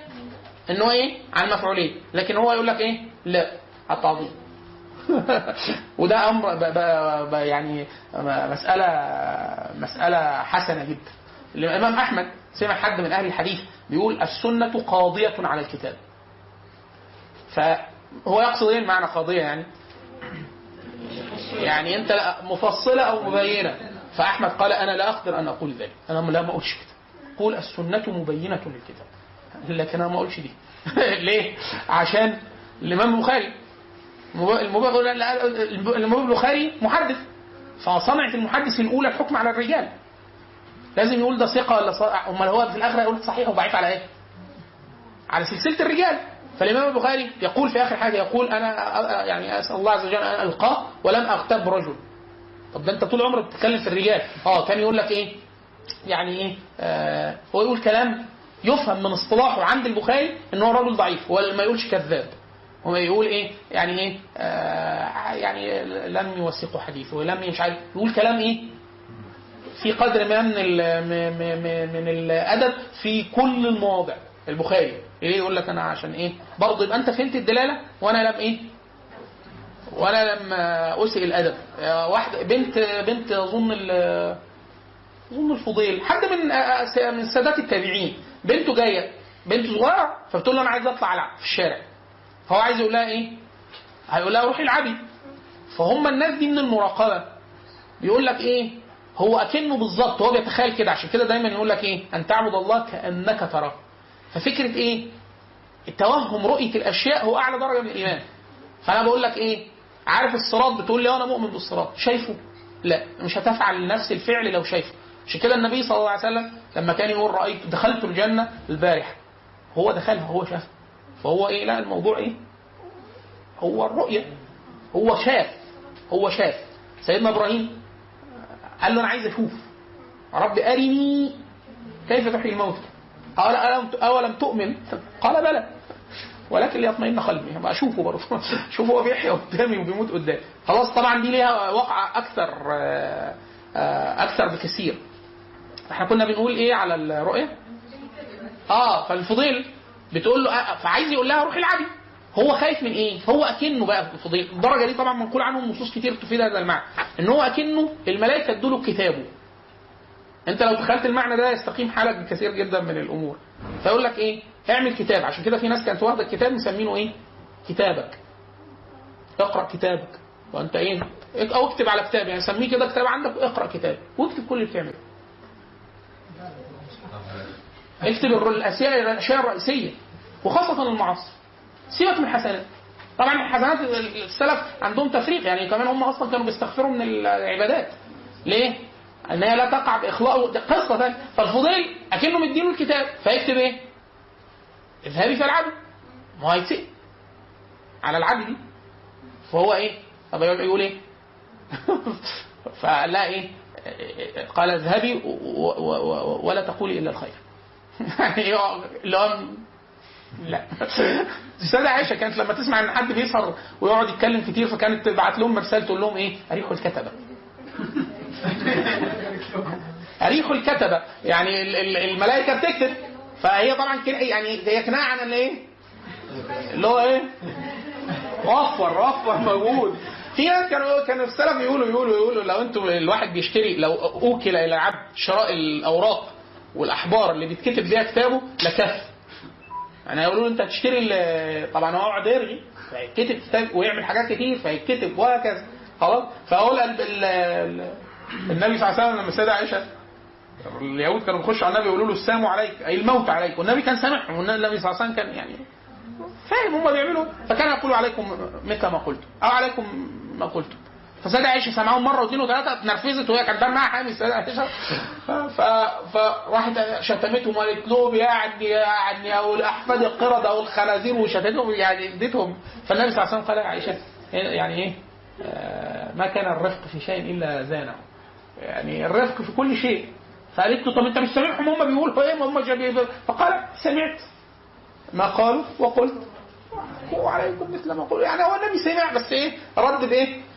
إن هو إيه؟ على المفعوليه لكن هو يقول لك إيه؟ لا على التعظيم. وده أمر ب ب يعني مسألة مسألة حسنة جدا. الإمام أحمد سمع حد من أهل الحديث بيقول السنة قاضية على الكتاب. فهو يقصد إيه المعنى قاضية يعني؟ يعني أنت مفصلة أو مبينة. فأحمد قال أنا لا أقدر أن أقول ذلك. أنا لا ما كده قول السنة مبينة للكتاب. لكن أنا ما أقولش دي. ليه؟ عشان الإمام البخاري. الامام البخاري محدث. فصنعة المحدث الأولى الحكم على الرجال. لازم يقول ده ثقة ولا ص- أمال هو في الآخر يقول صحيح وضعيف على إيه؟ على سلسلة الرجال. فالإمام البخاري يقول في آخر حاجة يقول أنا يعني أسأل الله عز وجل أن ألقاه ولم أغتاب رجل. طب ده أنت طول عمرك بتتكلم في الرجال. آه كان يقول لك إيه؟ يعني إيه؟ آه هو يقول كلام يفهم من اصطلاحه عند البخاري إن هو راجل ضعيف وما يقولش كذاب. هو يقول إيه؟ يعني إيه؟ آه يعني لم يوثقوا حديثه ولم مش عارف يقول كلام إيه؟ في قدر ما من من الأدب في كل المواضع. البخاري إيه يقول لك أنا عشان إيه؟ برضه يبقى أنت فهمت الدلالة وأنا لم إيه؟ وأنا لم أسئ الأدب. آه، واحدة بنت بنت أظن اظن الفضيل حد من آه، من سادات التابعين. بنته جاية بنت صغيرة فبتقول له أنا عايز أطلع ألعب في الشارع. فهو عايز يقول لها إيه؟ هيقول لها روحي العبي. فهم الناس دي من المراقبة. بيقول لك إيه؟ هو أكنه بالظبط هو بيتخيل كده. عشان كده دايما يقول لك إيه؟ أن تعبد الله كأنك تراه. ففكرة إيه؟ التوهم رؤية الأشياء هو أعلى درجة من الإيمان. فأنا بقول لك إيه؟ عارف الصراط؟ بتقول لي أنا مؤمن بالصراط. شايفه؟ لا مش هتفعل نفس الفعل لو شايفه. عشان كده النبي صلى الله عليه وسلم لما كان يقول رايت دخلت الجنة البارحة. هو دخلها هو شافها. فهو إيه؟ لا الموضوع إيه؟ هو الرؤية. هو شاف. هو شاف. سيدنا إبراهيم قال له أنا عايز أشوف. رب أرني كيف تحيي الموتى؟ قال ألم أولم تؤمن؟ قال بلى. ولكن ليطمئن قلبي. هبقى أشوفه برضه. شوفه هو بيحيا قدامي وبيموت قدامي. خلاص طبعا دي ليها وقع أكثر آه، آه، أكثر بكثير. إحنا كنا بنقول إيه على الرؤية؟ آه فالفضيل بتقول له أ- فعايز يقول لها روحي العبي. هو خايف من إيه؟ هو اكنه بقى فضيل الدرجة دي طبعا منقول عنهم نصوص كتير تفيد هذا المعنى. إن هو اكنه الملائكة ادوا له كتابه. أنت لو تخيلت المعنى ده يستقيم حالك بكثير جدا من الأمور. فيقول لك إيه؟ اعمل كتاب. عشان كده في ناس كانت واخدة الكتاب مسمينه إيه؟ كتابك. اقرأ كتابك. وأنت إيه؟ أو اكتب على كتاب. يعني سميه كده كتاب عندك واقرأ كتاب. واكتب كل اللي بتعمله. اكتب الر- الاشياء الأشياء الرئيسية وخاصة المعاصي سيبك من الحسنات طبعا الحسنات السلف عندهم تفريق يعني كمان هم أصلا كانوا بيستغفروا من العبادات ليه؟ ان هي لا تقع بإخلاء قصة ثانية فالفضيل أكنه مديله الكتاب فيكتب إيه؟ اذهبي فالعبي ما هو هيتسأل على العبي دي فهو إيه؟ طب يقول إيه؟ فقال لها إيه؟ قال اذهبي ولا تقولي إلا الخير. يعني هو لا السيدة عائشة كانت لما تسمع إن حد بيسهر ويقعد يتكلم كتير فكانت تبعت لهم رسالة تقول لهم إيه؟ أريحوا الكتبة. أريحوا الكتبة يعني ال- ال- الملائكة بتكتب فهي طبعا كده يعني هي عن اللي إيه؟ اللي هو إيه؟ وفر وفر موجود في ناس كانوا كانوا السلف يقولوا يقولوا يقولوا لو أنتم الواحد بيشتري لو أوكل إلى العبد شراء الأوراق والأحبار اللي بيتكتب بيها كتابه لكف. يعني يقولوا له أنت تشتري ال- طبعا هو يقعد يرغي فيتكتب كتاب ويعمل حاجات كتير فيتكتب وهكذا. خلاص؟ فأقول ال- ال- ال- النبي صلى الله عليه وسلم لما السيدة عائشة اليهود كانوا بيخشوا على النبي يقولوا له السلام عليك أي الموت عليك. والنبي كان سامعهم والنبي صلى الله عليه وسلم كان يعني فاهم هم بيعملوا. فكان يقول عليكم مثل ما قلت أو عليكم ما قلت. فسيدة عائشة سمعهم مرة واثنين وثلاثة اتنرفزت وهي كانت معاها حامي السيدة عائشة. فراحت شتمتهم وقالت لهم يعني يعني أو الأحفاد القردة أو الخنازير. وشتمتهم يعني اديتهم. فالنبي صلى الله عليه وسلم قال عائشة يعني إيه؟ آه، ما كان الرفق في شيء إلا زانه. يعني الرفق في كل شيء. فقالت له طب أنت مش سامعهم هم بيقولوا إيه؟ هم جايبين فقال سمعت ما قالوا وقلت. وعليكم مثل ما قلت. يعني هو النبي سمع بس إيه؟ رد بإيه؟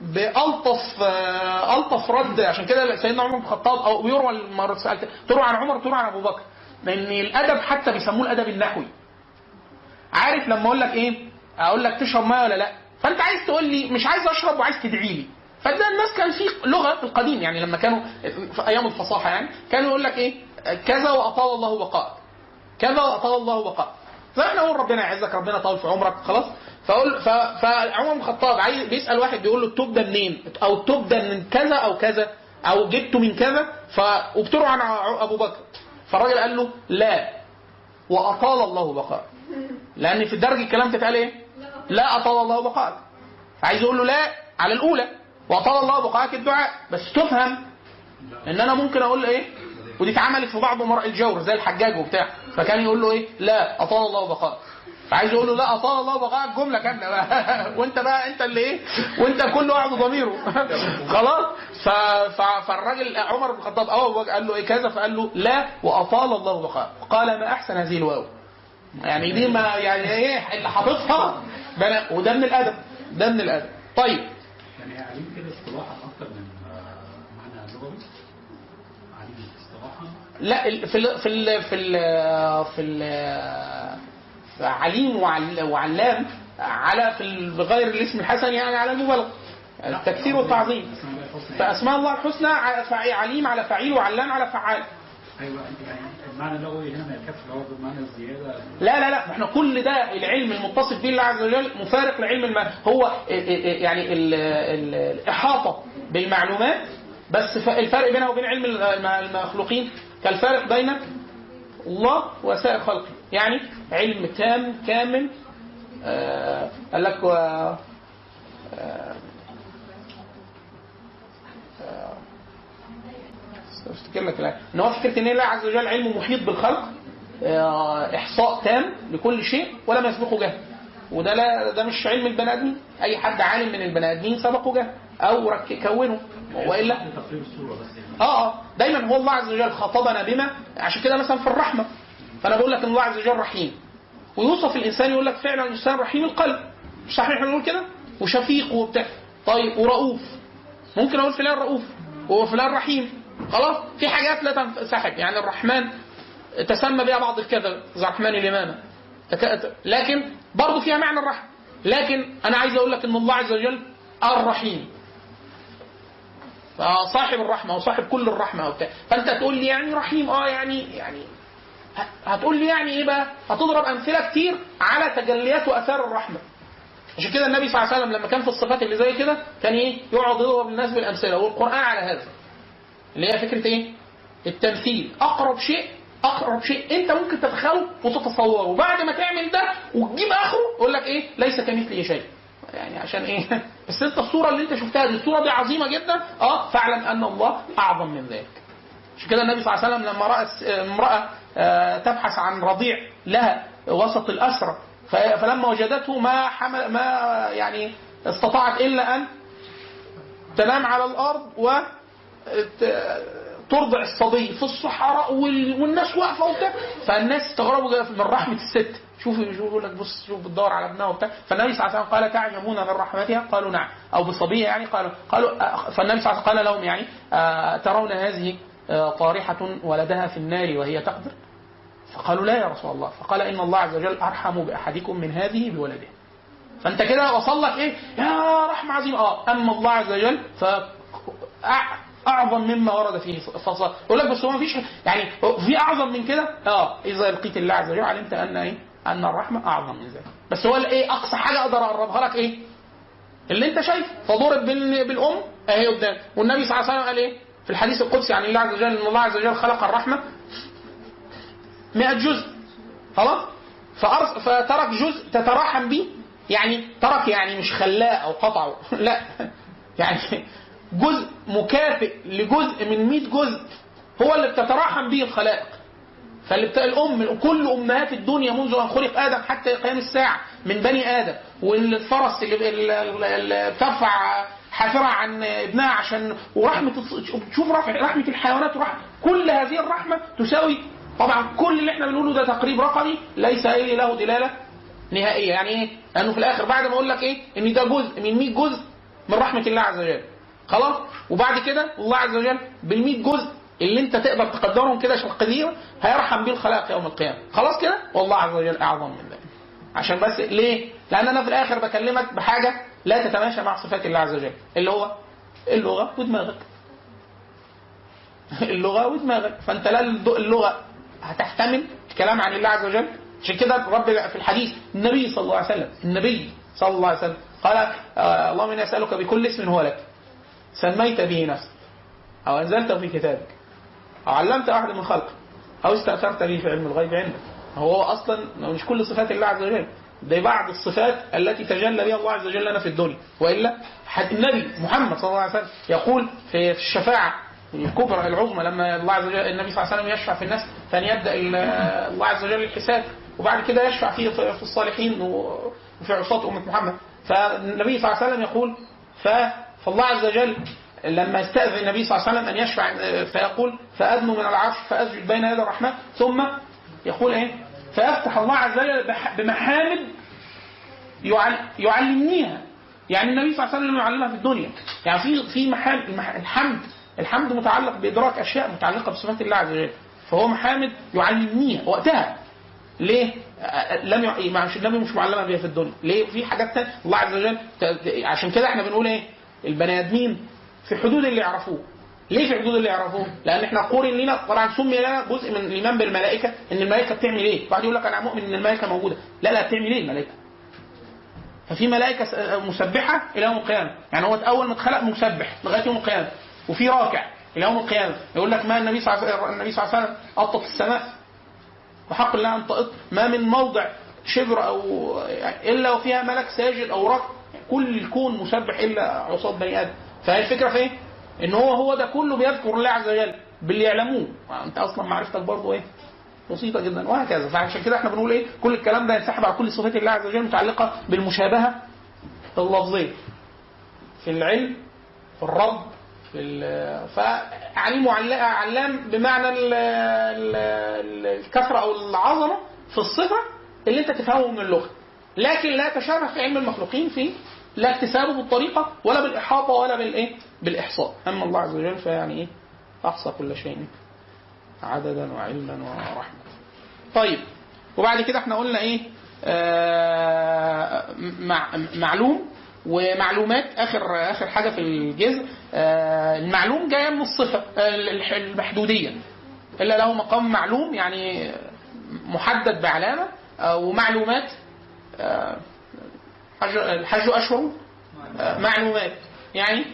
بألطف آه، ألطف رد عشان كده سيدنا عمر بن الخطاب مرة سألت تروى عن عمر تروى عن أبو بكر لأن الأدب حتى بيسموه الأدب النحوي. عارف لما أقول لك إيه؟ أقول لك تشرب مية ولا لأ؟ فأنت عايز تقول لي مش عايز أشرب وعايز تدعي لي. فده الناس كان في لغة في القديم يعني لما كانوا في أيام الفصاحة يعني كانوا يقول لك إيه؟ كذا وأطال الله بقاءك كذا وأطال الله بقاءك فإحنا نقول ربنا يعزك ربنا يطول في عمرك خلاص؟ فاقول ف- فعمر بن الخطاب عايز بيسأل واحد بيقول له التوب ده منين؟ أو التوب ده من كذا أو كذا أو جبته من كذا. ف وبتروى عن أبو بكر. فالراجل قال له لا. وأطال الله بقاءك. لأن في الدرج الكلام تتقال إيه؟ لا أطال الله بقاءك. فعايز يقول له لا على الأولى. وأطال الله بقاءك الدعاء. بس تفهم إن أنا ممكن أقول إيه؟ ودي اتعملت في بعض امراء الجور زي الحجاج وبتاع. فكان يقول له إيه؟ لا أطال الله بقاءك. فعايز يقول له لا اطال الله بقاءك جملة كاملة بقى. وأنت بقى أنت اللي إيه؟ وأنت كل واحد ضميره. خلاص. فالراجل عمر بن الخطاب أول قال له إيه؟ كذا فقال له لا وأطال الله بقاءك قال ما أحسن هذه الواو. يعني دي ما يعني إيه؟ اللي حاططها وده من الأدب ده من الأدب. طيب. يعني عليم كده اصطلاحا أكتر من آه، معنى لغوي. عليم اصطلاحا لا في ال في ال في ال في ال في عليم وعل- وعلام على في بغير الاسم الحسن يعني على المبالغه التكثير والتعظيم. فأسماء الله الحسنى عليم على فعيل وعلام على فعال. أيوه يعني المعنى اللغوي هنا؟ ما اللي هو بمعنى الزيادة. لا لا لا إحنا كل ده العلم المتصف به الله عز وجل مفارق لعلم الم... هو يعني ال... ال... الإحاطة بالمعلومات بس الفرق بينها وبين علم الم- المخلوقين كالفارق بين الله وسائر خلقه. يعني علم تام كامل آه قال لك و... آه آه افتكر لك الآية. إن هو فكرة إن الله عز وجل علم محيط بالخلق آه، إحصاء تام لكل شيء ولم يسبقه جهل. وده لا ده مش علم البني آدمين. أي حد عالم من البني آدمين سبقه جهل أو رك كونه. والا يعني. آه آه. دايما هو الله عز وجل خاطبنا بما عشان كده مثلا في الرحمة. فأنا بقول لك إن الله عز وجل رحيم. ويوصف الإنسان يقول لك فعلا الإنسان رحيم القلب. مش صحيح إحنا بنقول كده؟ وشفيق وبتاع طيب ورؤوف. ممكن أقول فلان رؤوف وهو فلان رحيم. خلاص؟ في حاجات لا تنسحب يعني الرحمن تسمى بها بعض الكذب. زي الرحمن الامامه لكن برضه فيها معنى الرحمه لكن أنا عايز أقول لك إن الله عز وجل الرحيم. صاحب الرحمة وصاحب كل الرحمة وبتاع. فأنت تقول لي يعني رحيم. آه يعني يعني هتقول لي يعني إيه بقى؟ هتضرب أمثلة كتير على تجليات وآثار الرحمة عشان كده النبي صلى الله عليه وسلم لما كان في الصفات اللي زي كده كان إيه؟ يقعد يضرب الناس بالأمثلة والقرآن على هذا اللي هي فكرة إيه؟ التمثيل أقرب شيء أقرب شيء أنت ممكن تتخيله وتتصوره وبعد ما تعمل ده وتجيب آخره يقول لك إيه؟ ليس كمثله شيء يعني عشان إيه؟ بس أنت الصورة اللي أنت شفتها دي الصورة دي عظيمة جدا آه فاعلم أن الله أعظم من ذلك. عشان كده النبي صلى الله عليه وسلم لما رأى امرأة آه، تبحث عن رضيع لها وسط الاسرى ف- فلما وجدته ما حمل ما يعني استطاعت إلا أن تنام على الأرض و ت- ترضع الصبي في الصحراء وال- والناس واقفة وبتاع. فالناس استغربوا من رحمة الست. شوف شوف يقول لك بص شوف بتدور على ابنها وبتاع. فالنبي صلى الله عليه وسلم قال تعجبون من رحمتها؟ قالوا نعم. أو بصبيه يعني قالوا قالوا آه، فالنبي صلى الله عليه وسلم قال لهم يعني آه، ترون هذه آه، طارحة ولدها في النار وهي تقدر. فقالوا لا يا رسول الله. فقال إن الله عز وجل أرحم بأحدكم من هذه بولده. فأنت كده وصل لك إيه؟ يا رحمة عظيمة. آه أما الله عز وجل ف أع- اعظم مما ورد فيه فصل يقول لك بس هو ما فيش يعني في أعظم من كده؟ آه إذا لقيت الله عز وجل علمت أن إيه؟ أن الرحمة أعظم من ذلك. بس هو إيه أقصى حاجة أقدر أقربها لك إيه؟ اللي أنت شايفه. فضرب بال- بالأم أهي قدام. والنبي صلى الله عليه وسلم قال إيه؟ في الحديث القدسي عن الله عز وجل إن الله عز وجل خلق الرحمة 100 جزء. خلاص؟ فترك جزء تتراحم به. يعني ترك يعني مش خلاه أو قطعه لا. يعني جزء مكافئ لجزء من 100 جزء. هو اللي بتتراحم به الخلائق. فاللي بتاع الأم كل أمهات الدنيا منذ أن خلق آدم حتى قيام الساعة من بني آدم والفرس اللي بترفع حافره عن ابنها عشان ورحمة الص- شوف رفع رحمة الحيوانات ورحمه كل هذه الرحمة تساوي طبعا كل اللي إحنا بنقوله ده تقريب رقمي ليس إيه له دلالة نهائية يعني إيه؟ لأنه في الآخر بعد ما أقول لك إيه؟ إن ده جزء من 100 جزء من رحمة الله عز وجل خلاص وبعد كده الله عز وجل بال 100 جزء اللي أنت تقدر تقدرهم كده شقدير هيرحم بيه الخلائق يوم القيامة خلاص كده والله عز وجل أعظم من ذلك عشان بس ليه؟ لأن أنا في الآخر بكلمك بحاجة لا تتماشى مع صفات الله عز وجل. اللي هو اللغة ودماغك. اللغة ودماغك. فأنت لا اللغة هتحتمل الكلام عن الله عز وجل. عشان كده الرب في الحديث النبي صلى الله عليه وسلم النبي صلى الله عليه وسلم قال آه اللهم إني أسألك بكل اسم هو لك. سميت به نفسك. أو أنزلته في كتابك. أو علمت أحد من خلقك. أو استأثرت به في علم الغيب عندك. هو أصلا مش كل صفات الله عز وجل. ده بعض الصفات التي تجلى بها الله عز وجل لنا في الدنيا. وإلا النبي محمد صلى الله عليه وسلم يقول في الشفاعة الكبرى العظمى لما الله عز وجل النبي صلى الله عليه وسلم يشفع في الناس فأن يبدأ ال- الله عز وجل الحساب وبعد كده يشفع في في الصالحين وفي عصاة أمة محمد. فالنبي صلى الله عليه وسلم يقول فالله عز وجل لما يستأذن النبي صلى الله عليه وسلم أن يشفع فيقول فأدنو من العرش فأسجد بين يدي الرحمن. ثم يقول إيه؟ فيفتح الله عز وجل بمحامد يعل- يعلمنيها يعني النبي صلى الله عليه وسلم يعلمها في الدنيا يعني في في محام المح- الحمد الحمد متعلق بإدراك أشياء متعلقة بصفات الله عز وجل فهو محامد يعلمنيها وقتها ليه؟ لم مش النبي مش معلمة بيها في الدنيا، ليه؟ في حاجات تانية الله عز وجل عشان كده إحنا بنقول إيه؟ البني آدمين في حدود اللي يعرفوه. ليه في حدود اللي يعرفوه؟ لأن إحنا قورن لنا طبعا سمي لنا جزء من الإيمان بالملائكة إن الملائكة بتعمل إيه؟ واحد يقول لك أنا مؤمن إن الملائكة موجودة، لا لا بتعمل إيه الملائكة؟ ففي ملائكة مسبحة إلى يوم القيامة، يعني هو أول ما اتخلق مسبح لغاية يوم القيامة، وفي راكع إلى يوم القيامة، يقول لك ما النبي صلى الله عليه وسلم قطت السماء وحق الله أن تقط ما من موضع شبر أو إلا وفيها ملك ساجد أو ركع كل الكون مسبح إلا عصاة بني آدم فهي الفكرة في إيه؟ إن هو هو ده كله بيذكر الله عز وجل باللي يعلموه. أنت أصلا معرفتك برضه إيه؟ بسيطة جدا. وهكذا. فعشان كده إحنا بنقول إيه؟ كل الكلام ده ينسحب على كل صفات الله عز وجل متعلقة بالمشابهة اللفظيه في العلم في الرب في فعليم علام بمعنى ال- ال- ال- الكثره أو العظمة في الصفة اللي أنت تفهمه من اللغة. لكن لا تشابه في علم المخلوقين في لا اكتسابه بالطريقة ولا بالإحاطة ولا بالايه بالإحصاء. أما الله عز وجل فيعني إيه؟ أحصى كل شيء عددا وعلما ورحمة. طيب وبعد كده إحنا قلنا إيه؟ آه مع معلوم ومعلومات اخر آخر حاجة في الجزء آه المعلوم جاية من الصفة آه، المحدودية. إلا له مقام معلوم يعني محدد بعلامة آه، ومعلومات آه، الحج أشهر؟ آه، معلومات. يعني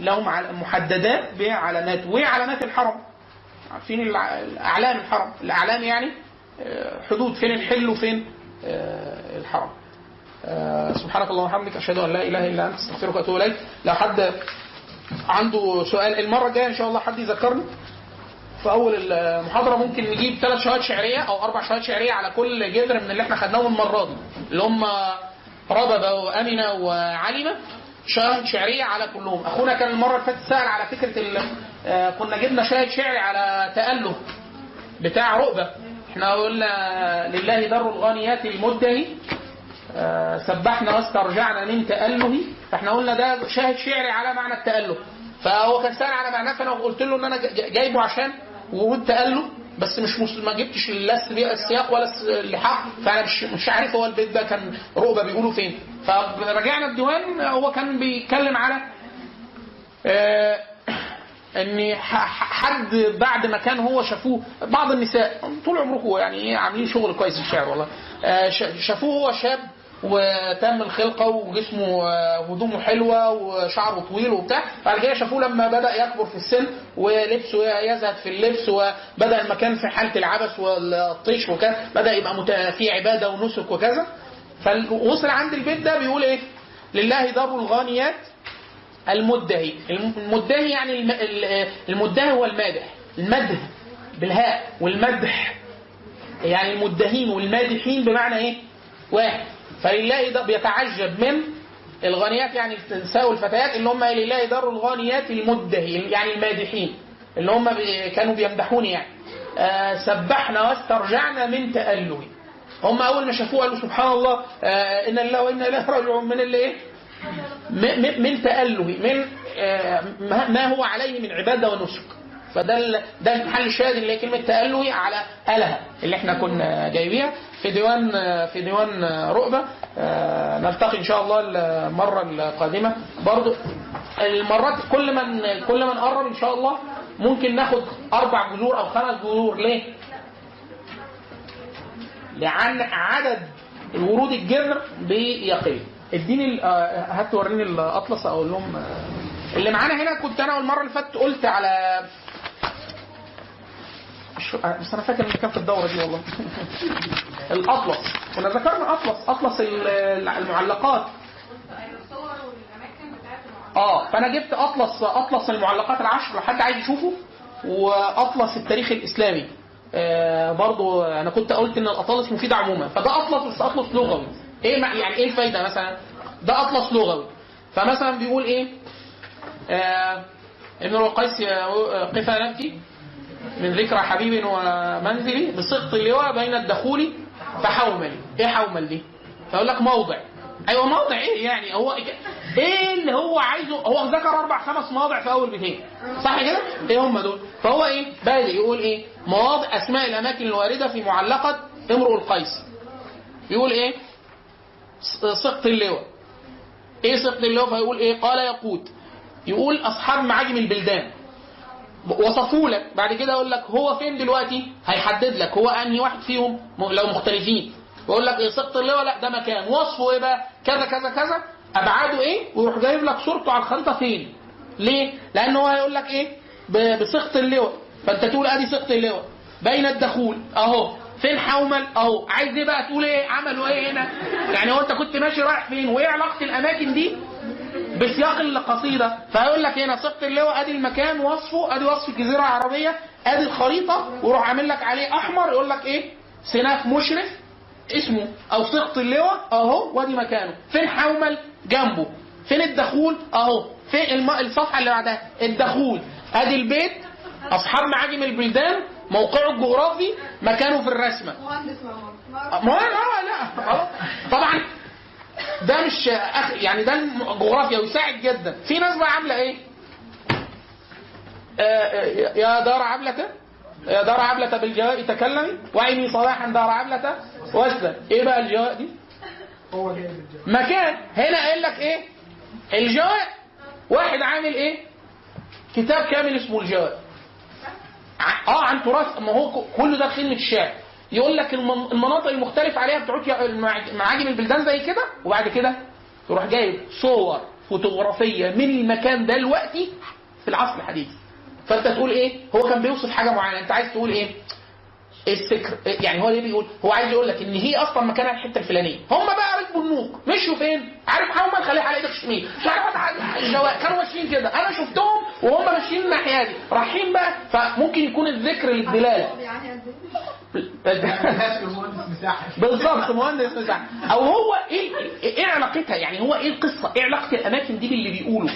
لهم محددات بعلامات وعلامات الحرم. عارفين الأعلام الحرم؟ الأعلام يعني آه، حدود. فين الحل وفين آه، الحرم. آه، سبحانك اللهم وبحمدك أشهد أن لا إله إلا أنت أستغفرك وأتوب إليك. لو حد عنده سؤال المرة الجاية إن شاء الله حد يذكرني. في أول المحاضرة ممكن نجيب ثلاث شهادات شعرية أو أربع شهادات شعرية على كل جذر من اللي إحنا خدناهم المرة دي اللي هم رببه وامنه وعلمه شاهد شعريه على كلهم. أخونا كان المرة اللي فاتت سأل على فكرة ال- آه، كنا جبنا شاهد شعري على تاله بتاع رؤبة. إحنا قلنا لله در الغانيات المدهي آه، سبحنا واسترجعنا من تأله فإحنا قلنا ده شاهد شعري على معنى التأله فهو كان سأل على معناه فأنا قلت له إن أنا جايبه عشان ورود تأله بس مش مس- ما جبتش لا الس- السياق ولا اللحاق فأنا مش مش عارف هو البيت ده كان رؤبة بيقولوا فين. فرجعنا الديوان هو كان بيتكلم على آه، إن حد بعد ما كان هو شافوه بعض النساء طول عمركم يعني إيه عاملين شغل كويس في الشعر والله. آه، شافوه هو شاب وتم الخلقة وجسمه آه، هدومه حلوة وشعره طويل وبتاع. بعد كده شافوه لما بدأ يكبر في السن ولبسه يزهد في اللبس وبدأ المكان في حالة العبث والطيش وكذا بدأ يبقى فيه عبادة ونسك وكذا. فوصل عند البيت ده بيقول إيه؟ لله دار الغانيات المدهي. المدهي يعني الم- ال- المدهي هو المادح. المدح بالهاء والمدح. يعني المدهين والمادحين بمعنى إيه؟ واحد. فلله بيتعجب من الغانيات يعني النساء والفتيات اللي هم لله دار الغانيات المدهي يعني المادحين اللي هم كانوا بيمدحوني يعني. آه سبحنا واسترجعنا من تأله هم أول ما شافوه قالوا سبحان الله آه إن الله وإنا إليه راجعون. من اللي إيه؟ من تأله من آه، ما هو عليه من عبادة ونسك. فده ده المحل الشاهد اللي هي كلمة تأله على أله اللي إحنا كنا جايبيها في ديوان في ديوان رؤبة آه، نلتقي إن شاء الله المرة القادمة. برضو المرات كل من كل من قرب إن شاء الله ممكن ناخد أربع جذور أو خمس جذور. ليه؟ لعن عدد الورود الجذر بيقل. اديني آه، هات وريني الأطلس أقول لهم آه، اللي معانا هنا كنت أنا المره اللي فاتت قلت على آه، بس أنا فاكر إن كان في الدورة دي والله. الأطلس. كنا ذكرنا أطلس. أطلس ال- المعلقات. آه فأنا جبت اطلس أطلس المعلقات العشر. لو حد عايز يشوفه. وأطلس التاريخ الإسلامي. آه برضو أنا كنت قلت إن الأطلس مفيده عموما. فده أطلس بس أطلس لغوي. إيه يعني إيه الفايدة مثلا؟ ده أطلس لغوي. فمثلا بيقول إيه؟ آه ابن القيس قف نبكي. من ذكرى حبيب ومنزلي بسقط اللواء بين الدخول فحومل. إيه حومل دي؟ فيقول لك موضع. أيوه موضع إيه يعني؟ هو إيه اللي هو عايزه؟ هو ذكر أربع خمس مواضع في أول بيتين. صح كده؟ إيه هم دول؟ فهو إيه؟ بادئ يقول إيه؟ مواضع أسماء الأماكن الواردة في معلقة امرؤ القيس. يقول إيه؟ سقط اللواء. إيه سقط اللواء؟ فيقول إيه؟ قال يقود يقول أصحاب معاجم البلدان. وصفوا لك. بعد كده يقول لك هو فين دلوقتي؟ هيحدد لك هو أنهي واحد فيهم لو مختلفين. يقول لك إيه سقط اللواء لا ده مكان. وصفه إيه بقى؟ كذا كذا كذا. أبعاده إيه؟ ويروح جايب لك صورته على الخريطة فين؟ ليه؟ لأن هو هيقول لك إيه؟ بسقط اللواء فأنت تقول أدي سقط اللواء بين الدخول أهو. فين حومل؟ أهو. عايز إيه بقى؟ تقول إيه؟ عملوا إيه هنا؟ يعني هو أنت كنت ماشي رايح فين؟ وإيه علاقة الأماكن دي؟ بسياق القصيدة. فيقول لك هنا سقط اللواء أدي المكان وصفه أدي وصف الجزيرة العربية أدي الخريطة ويروح عامل لك عليه أحمر يقول لك إيه؟ سناف مشرف اسمه أو سقط اللواء أهو وأدي مكانه. فين حومل؟ جنبه. فين الدخول؟ أهو. فين. الصفحة اللي بعدها؟ الدخول. أدي البيت. أصحاب معاجم البلدان. موقعه الجغرافي. مكانه في الرسمة. مهندس مرمى ما هو لا. طبعا ده مش أخ يعني ده الجغرافيا ويساعد جدا. في ناس بقى عاملة إيه؟ آه، آه، يا دار عبلة يا دار عبلة بالجواء تكلمي وعيني صباحا دار عبلة واسلم إيه بقى الجواء دي؟ مكان. هنا قايل لك إيه؟ الجواء. واحد عامل إيه؟ كتاب كامل اسمه الجواء. آه عن تراث. ما هو ك- كل ده خدمه الشعر يقول لك المن- المناطق المختلفه عليها بتعود معاجم البلدان زي كده وبعد كده تروح جايب صور فوتوغرافية من المكان ده دلوقتي في العصر الحديث. فأنت تقول إيه؟ هو كان بيوصف حاجة معينة. أنت عايز تقول إيه؟ السكر يعني هو ليه بيقول هو عايز يقول لك إن هي أصلا مكانها الحتة الفلانية. هم بقى ركبوا النوق مشوا فين؟ عارف محمد خليها على إيدك الشمال. مش عارف الجواء كانوا ماشيين كده. أنا شفتهم وهم ماشيين الناحية دي. رايحين بقى فممكن يكون الذكر للدلالة. يعني بالظبط مهندس مساحة. أو هو إيه إيه علاقتها؟ يعني هو إيه القصة؟ إيه علاقة الأماكن دي باللي بيقوله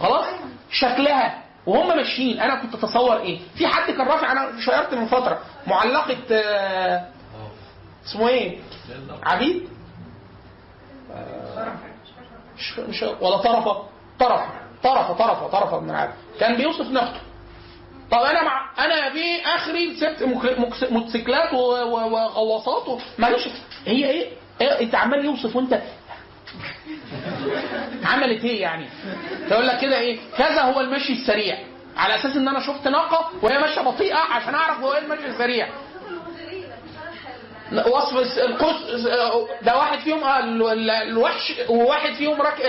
خلاص؟ شكلها. وهم ماشيين. أنا كنت أتصور إيه؟ في حد كان رافع أنا شيرت من فترة. معلقة آه، اسمه إيه؟ عبيد؟ مش مش ولا طرفة. طرفة. طرفة طرفة طرفة من العالم. كان بيوصف نفسه. طب أنا مع أنا في آخري سبت موتوسيكلات وغواصات معلش هي إيه؟ إيه؟ أنت عمال يوصف وأنت عملت إيه يعني؟ تقول لك كده إيه؟ كذا هو المشي السريع. على أساس إن أنا شفت ناقة وهي ماشية بطيئة عشان أعرف هو إيه المشي السريع. وصف القوس ده واحد فيهم آه، ال- ال- الوحش وواحد فيهم رك...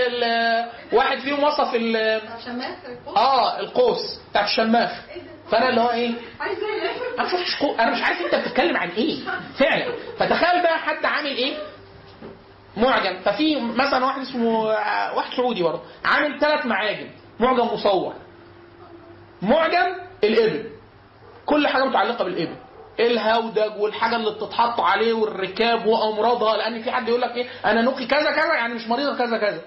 واحد فيهم وصف ال... آه القوس بتاع الشماخ. فأنا اللي هو إيه؟ أنا قو... أنا مش عارف أنت بتتكلم عن إيه. فعلا. فتخيل بقى حد عامل إيه؟ معجم. ففي مثلا واحد اسمه آه، واحد سعودي برضه عامل ثلاث معاجم. معجم مصور. معجم الإبل. كل حاجة متعلقة بالإبل. الهودج والحاجة اللي بتتحط عليه والركاب وأمراضها؟ لأن في حد يقول لك إيه؟ أنا نقي كذا كذا يعني مش مريضة كذا كذا.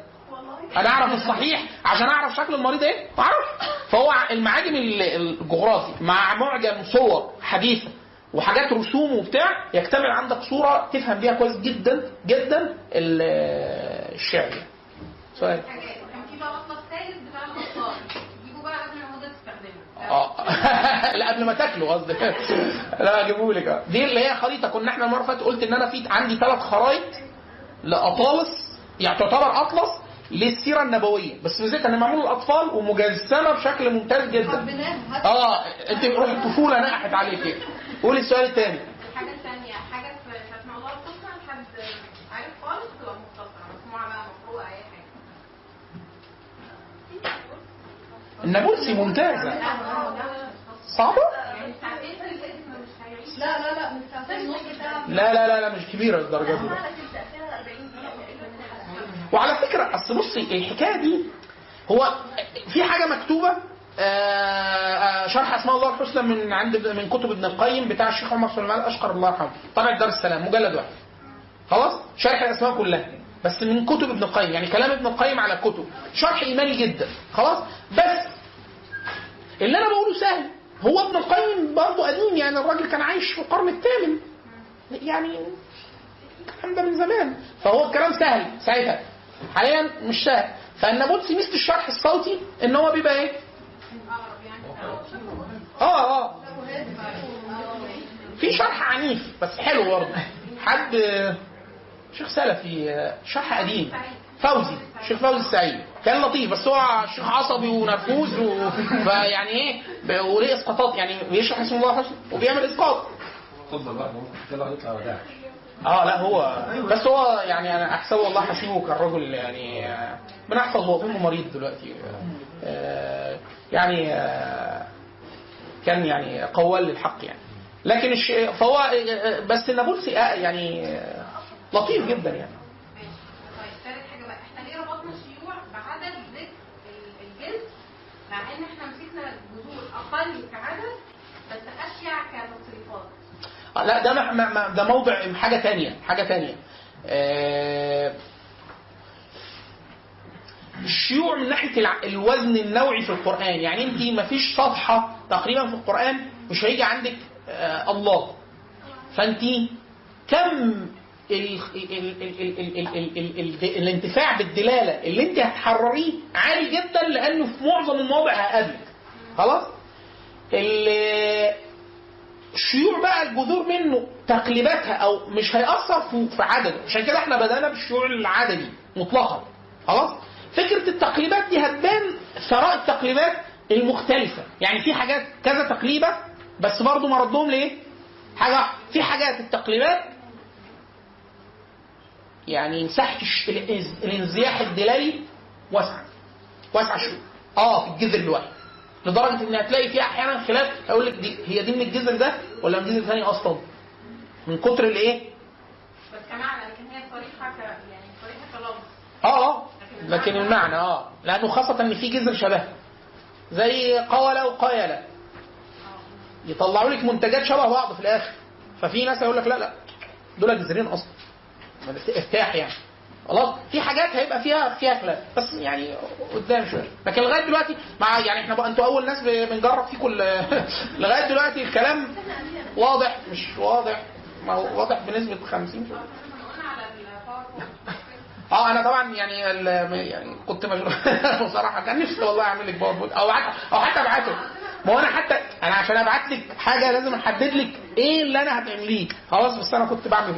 أنا أعرف الصحيح عشان أعرف شكل المريض إيه؟ أعرف. فهو المعاجم ال- الجغرافي مع معجم صور حديثة. وحاجات رسوم وبتاع يكتمل عندك صورة تفهم بيها كويس جدا جدا ال- الشعر. يعني. سؤال. الاطفال آه. لا قبل ما تاكله قصدك لا اجيبه لك آه. دي اللي هي خريطة. كنا إحنا المرة فاتت قلت إن أنا في عندي ثلاث خرايط لاطالس يعني تعتبر اطلس للسيرة النبوية. بس ميزتها إن معمول للأطفال ومجسمة بشكل ممتاز جدا. آه أنت روح الطفولة نقحت عليك قولي السؤال الثاني الحاجة الثانية حاجة في في موضوع القصة حد عارف خالص؟ تبقى مختصره مسموعه بقى مقروءه أي حاجة. النابلسي ممتازة. صعبة؟ يعني لا لا لا ساعة. لا لا لا لا مش كبيرة الدرجة دي. وعلى فكرة أصل بصي الحكاية دي هو في حاجة مكتوبة شرح أسماء الله الحسنى من عند من كتب ابن القيم بتاع الشيخ عمر سليمان الاشقر الله يرحمه طبع دار السلام مجلد واحد. خلاص؟ شرح الأسماء كلها. بس من كتب ابن القيم يعني كلام ابن القيم على الكتب شرح إيماني جدا. خلاص؟ بس اللي أنا بقوله سهل. هو ابن القيم برضه قديم يعني الراجل كان عايش في القرن الثامن. يعني الكلام ده من زمان. فهو الكلام سهل. ساعتها. حاليا مش سهل. فالنابلسي ميزه الشرح الصوتي إن هو بيبقى إيه؟ آه آه. في شرح عنيف بس حلو برضه. حد شيخ سلفي شرح قديم. فوزي الشيخ فوزي السعيد. كان لطيف بس هو شيخ عصبي ونرفوز و... فيعني إيه وليه إسقاطات يعني بيشرح اسم الله الحسنى وبيعمل إسقاط. اتفضل بقى يطلع آه لا هو بس هو يعني أنا أحسبه والله حسيبه كالرجل يعني آه، بنحفظ هو مريض دلوقتي. آه، يعني آه، كان يعني قوال للحق يعني. لكن الش... فهو آه، آه، بس النابلسي يعني لطيف جدا يعني. طيب، مع إن إحنا مسكنا جذور أقل كعدد بس اشيع كتصريفات لا ده ده موضع حاجة ثانية حاجة ثانية الشيوع من ناحيه الوزن النوعي في القران يعني انت ما فيش صفحه تقريبا في القران مش هيجي عندك الله فانت كم الانتفاع بالدلاله اللي انت هتحرريه عالي جدا لأنه في معظم المواضع هقابلك خلاص الشيوع بقى الجذور منه تقليباتها أو مش هيأثر في عدده عشان كده إحنا بدأنا بالشيوع العددي مطلقا خلاص فكرة التقليبات دي هتبان ثراء التقليبات المختلفة. يعني في حاجات كذا تقليبه بس برضه مردهم لايه حاجة. في حاجات التقليبات يعني مساحه الانزياح الدلالي واسعه واسعه شوية. آه في الجذر الواحد. لدرجة إن هتلاقي فيها أحيانا خلاف هيقول لك دي هي دي من الجذر ده ولا من جذر ثاني أصلا؟ من كتر الإيه؟ بس كمعنى لكن هي صريحه يعني صريحه كلفظ آه آه. لكن المعنى آه. لأنه خاصة إن في جذر شبه. زي قولة وقايلة يطلعوا لك منتجات شبه بعض في الآخر. ففي ناس يقول لك لا لا. دول جذرين أصلا. ارتاح يعني. خلاص؟ في حاجات هيبقى فيها فيها خلاف. بس يعني قدام شوية. لكن لغاية دلوقتي مع يعني إحنا أنتوا أول ناس بنجرب فيكم لغاية دلوقتي الكلام واضح. مش واضح. ما هو واضح بنسبة 50 إحنا قلنا على ال PowerPoint آه أنا طبعا يعني يعني كنت مشغول بصراحة كان نفسي والله أعمل لك PowerPoint أو حتى أو حتى أبعته. ما هو أنا حتى أنا عشان أبعت لك حاجة لازم أحدد لك إيه اللي أنا هتعمليه. خلاص بس أنا كنت بعمل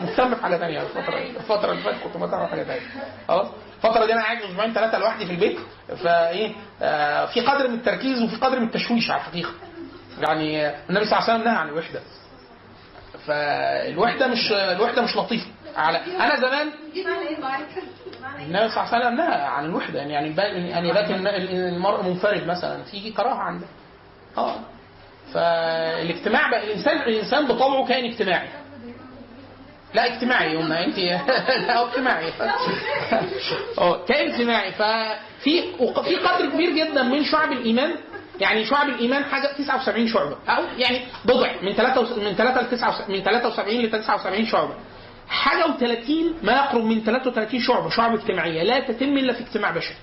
مهتم بحاجة ثانية الفترة الفترة اللي فاتت كنت مهتم بحاجه ثانية خلاص؟ الفترة دي أنا قاعد أسبوعين ثلاثة لوحدي في البيت. فإيه؟ آه في قدر من التركيز وفي قدر من التشويش على الحقيقة. يعني النبي صلى الله عليه وسلم نهى عن الوحدة. فالوحدة مش الوحدة مش لطيفة. على أنا زمان؟ النبي صلى الله عليه وسلم عن الوحدة يعني يعني يبات الم- المرء منفرد مثلا في كراهه عنده آه. فالاجتماع بقى الانسان الإنسان بطبعه كائن اجتماعي. لا اجتماعي قلنا انت لا اجتماعي. آه كائن اجتماعي. ففي في قدر كبير جدا من شعب الإيمان. يعني شعب الإيمان حاجة 79 شعبة. أو يعني بضع من 3 من 3 ل 9 من 73 ل 79 شعبة. حاجة و30 ما يقرب من 33 شعبة شعب اجتماعية. لا تتم إلا في اجتماع بشري.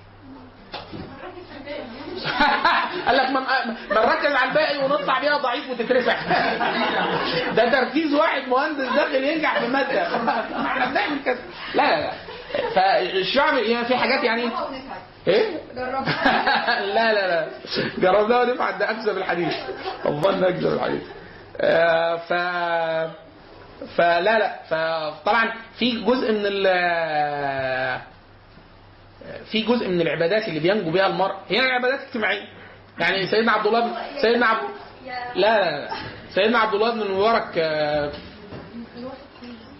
قال لك من من ركز على الباقي ونطلع بيها ضعيف وتترفع. ده تركيز واحد مهندس داخل ينجح في مادة. إحنا بنعمل كده. لا لا لا. فالشعب يعني في حاجات يعني إيه؟ لا لا لا. جربناها ونفعت. ده أكذب الحديث. الظن أكذب الحديث. آه، ف فلا لا فطبعا في جزء من ال في جزء من العبادات اللي بينجو بها المرء هي عبادات اجتماعية. يعني سيدنا عبد الله سيدنا عبد لا لا لا سيدنا عبد الله بن المبارك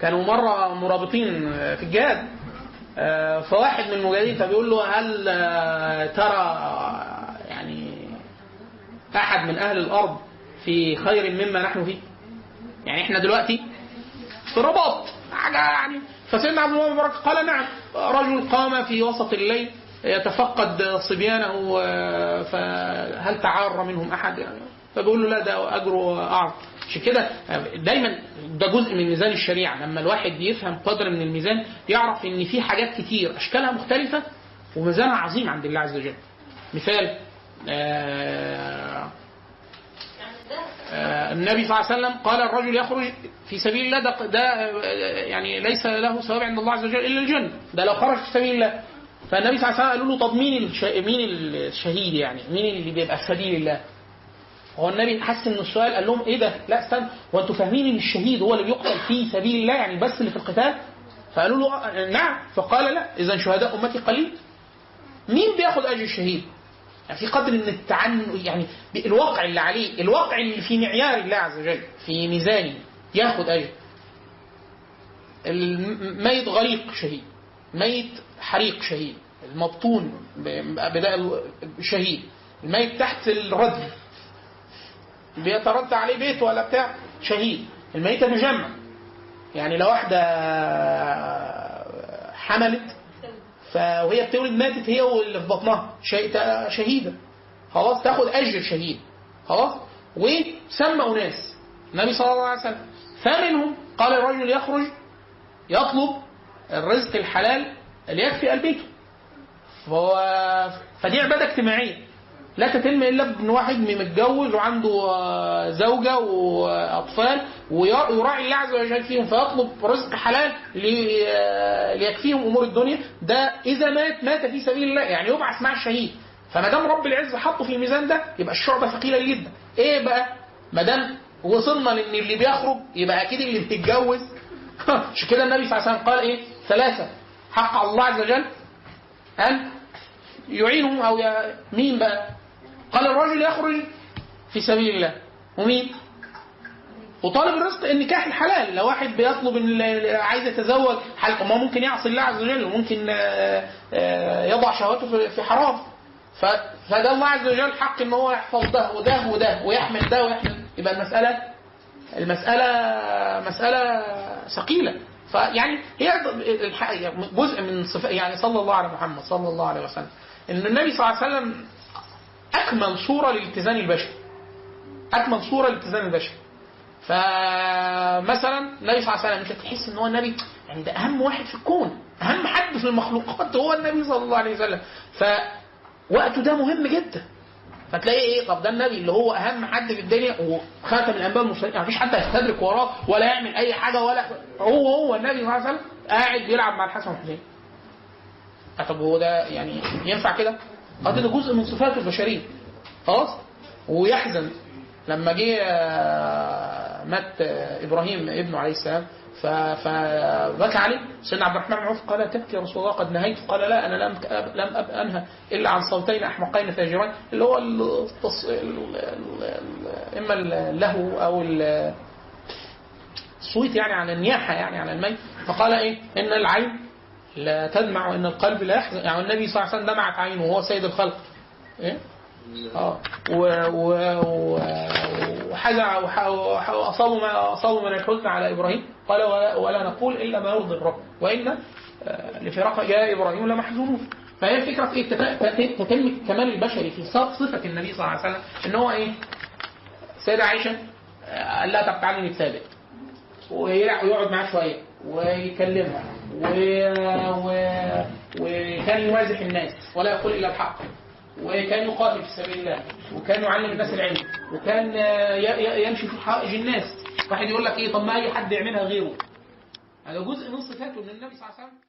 كانوا مرة مرابطين في الجهاد. فواحد من المجاهدين فبيقول له هل ترى يعني أحد من أهل الأرض في خير مما نحن فيه؟ يعني إحنا دلوقتي في رباط. حاجة يعني. فسيدنا عبد الله المبارك قال نعم. رجل قام في وسط الليل يتفقد صبيانه فهل تعار منهم أحد؟ يعني فبيقول له لا ده اجره اعظم عشان كده دايما ده جزء من ميزان الشريعة. لما الواحد يفهم قدر من الميزان يعرف إن في حاجات كتير أشكالها مختلفة وميزانها عظيم عند الله عز وجل. مثال آه، النبي صلى الله عليه وسلم قال الرجل يخرج في سبيل الله ده, ده آه، يعني ليس له ثواب عند الله عز وجل إلا الجنة ده لو خرج في سبيل الله. فالنبي صلى الله عليه وسلم قالوا له طب مين. مين الشهيد يعني؟ مين اللي بيبقى في سبيل الله؟ هو النبي حس ان السؤال قال لهم إيه ده؟ لا استنى هو أنتوا فاهمين إن الشهيد هو اللي بيقتل في سبيل الله يعني بس اللي في القتال؟ فقالوا له آه، نعم. فقال لا اذا شهداء أمتي قليل. مين بياخد أجر الشهيد؟ يعني في قدر من التعن يعني الواقع اللي عليه الواقع اللي في معيار الله عز وجل في ميزانه ياخد أجر. الميت غريق شهيد ميت حريق شهيد المبطون بداء شهيد الميت تحت الردم بيتردى عليه بيت ولا بتاع شهيد. الميتة بجمع يعني لو واحدة حملت ف- وهي بتولد ماتت هي واللي في بطنها. شهيدة. خلاص تاخد أجر شهيد. خلاص؟ وسمى أناس. النبي صلى الله عليه وسلم. فمنهم قال الرجل يخرج يطلب الرزق الحلال اللي يكفي بيته فهو فدي عبادة اجتماعية. لا تتم إلا بإن واحد متجوز وعنده آه، زوجة وأطفال ويراعي الله عز وجل فيهم فيطلب رزق حلال لي- ليكفيهم أمور الدنيا. ده إذا مات مات في سبيل الله يعني يبعث مع الشهيد. فما دام رب العزة حطه في الميزان ده يبقى الشعبة ثقيلة جدا. إيه بقى؟ ما دام وصلنا لإن اللي بيخرج يبقى أكيد اللي بيتجوز. مش كده النبي صلى الله عليه وسلم قال إيه؟ ثلاثة. حق على الله عز وجل أن يعينه أو. مين بقى؟ قال الرجل يخرج في سبيل الله. ومين؟ وطالب الرزق النكاح الحلال. لو واحد بيطلب إن عايز يتزوج حل... ما ممكن يعصي الله عز وجل وممكن آه، آه، يضع شهواته في- حرام. فده الله عز وجل حق إن هو يحفظ ده وده وده ويحمل ده ويحمل. يبقى المساله المساله مسألة ثقيلة. فيعني هي جزء من صفات يعني صلى الله على محمد صلى الله عليه وسلم. إن النبي صلى الله عليه وسلم أكمل صورة للاتزان البشري. أكمل صورة للاتزان البشري. فمثلا النبي صلى الله عليه وسلم أنت تحس إن هو النبي يعني ده أهم واحد في الكون أهم حد في المخلوقات هو النبي صلى الله عليه وسلم. فوقته ده مهم جدا. فتلاقي إيه؟ طب ده النبي اللي هو أهم حد في الدنيا وخاتم الأنبياء المرسلين يعني مفيش حد هيستدرك وراه ولا يعمل أي حاجة ولا هو هو النبي صلى الله عليه وسلم قاعد بيلعب مع الحسن والحسين. آه طب هو ده يعني ينفع كده؟ آه ده جزء من صفاته البشرية. خلاص؟ ويحزن لما جه آه، مات إبراهيم ابنه عليه السلام. فبكى عليه سيدنا عبد الرحمن بن عوف قال تبكي يا رسول الله قد نهيت. قال لا أنا لم لم أنهى إلا عن صوتين أحمقين فاجرين اللي هو التص... ال- ال- ال- إما اللهو أو ال- الصويت يعني على النياحة يعني على الميت. فقال إيه؟ إن العين لا تدمع وإن القلب لا يحزن. يعني النبي صلى الله عليه وسلم دمعت عينه وهو سيد الخلق. إيه؟ آه. و و و وحزع وح- وح- واصابوا ما اصابوا من الحزن على إبراهيم قال ولا, ولا نقول إلا ما يرضي الرب وإن آه، لفراق يا إبراهيم لمحزونون فهي الفكرة في إيه؟ تت- تت- تتم الكمال البشري في صف- صفة النبي صلى الله عليه وسلم إن هو إيه؟ سيدة عائشة آه، قال لها طب تعالي نتسابق ويقعد معاه شوية ويكلمها و... و... وكان يمازح الناس ولا يقول إلا الحق. وكان يقاتل في سبيل الله وكان يعلم الناس العلم وكان يمشي في حائج الناس. واحد يقول لك إيه طب ما أي حد يعملها غيره. هذا جزء من صفاته إن النبي صلى الله عليه وسلم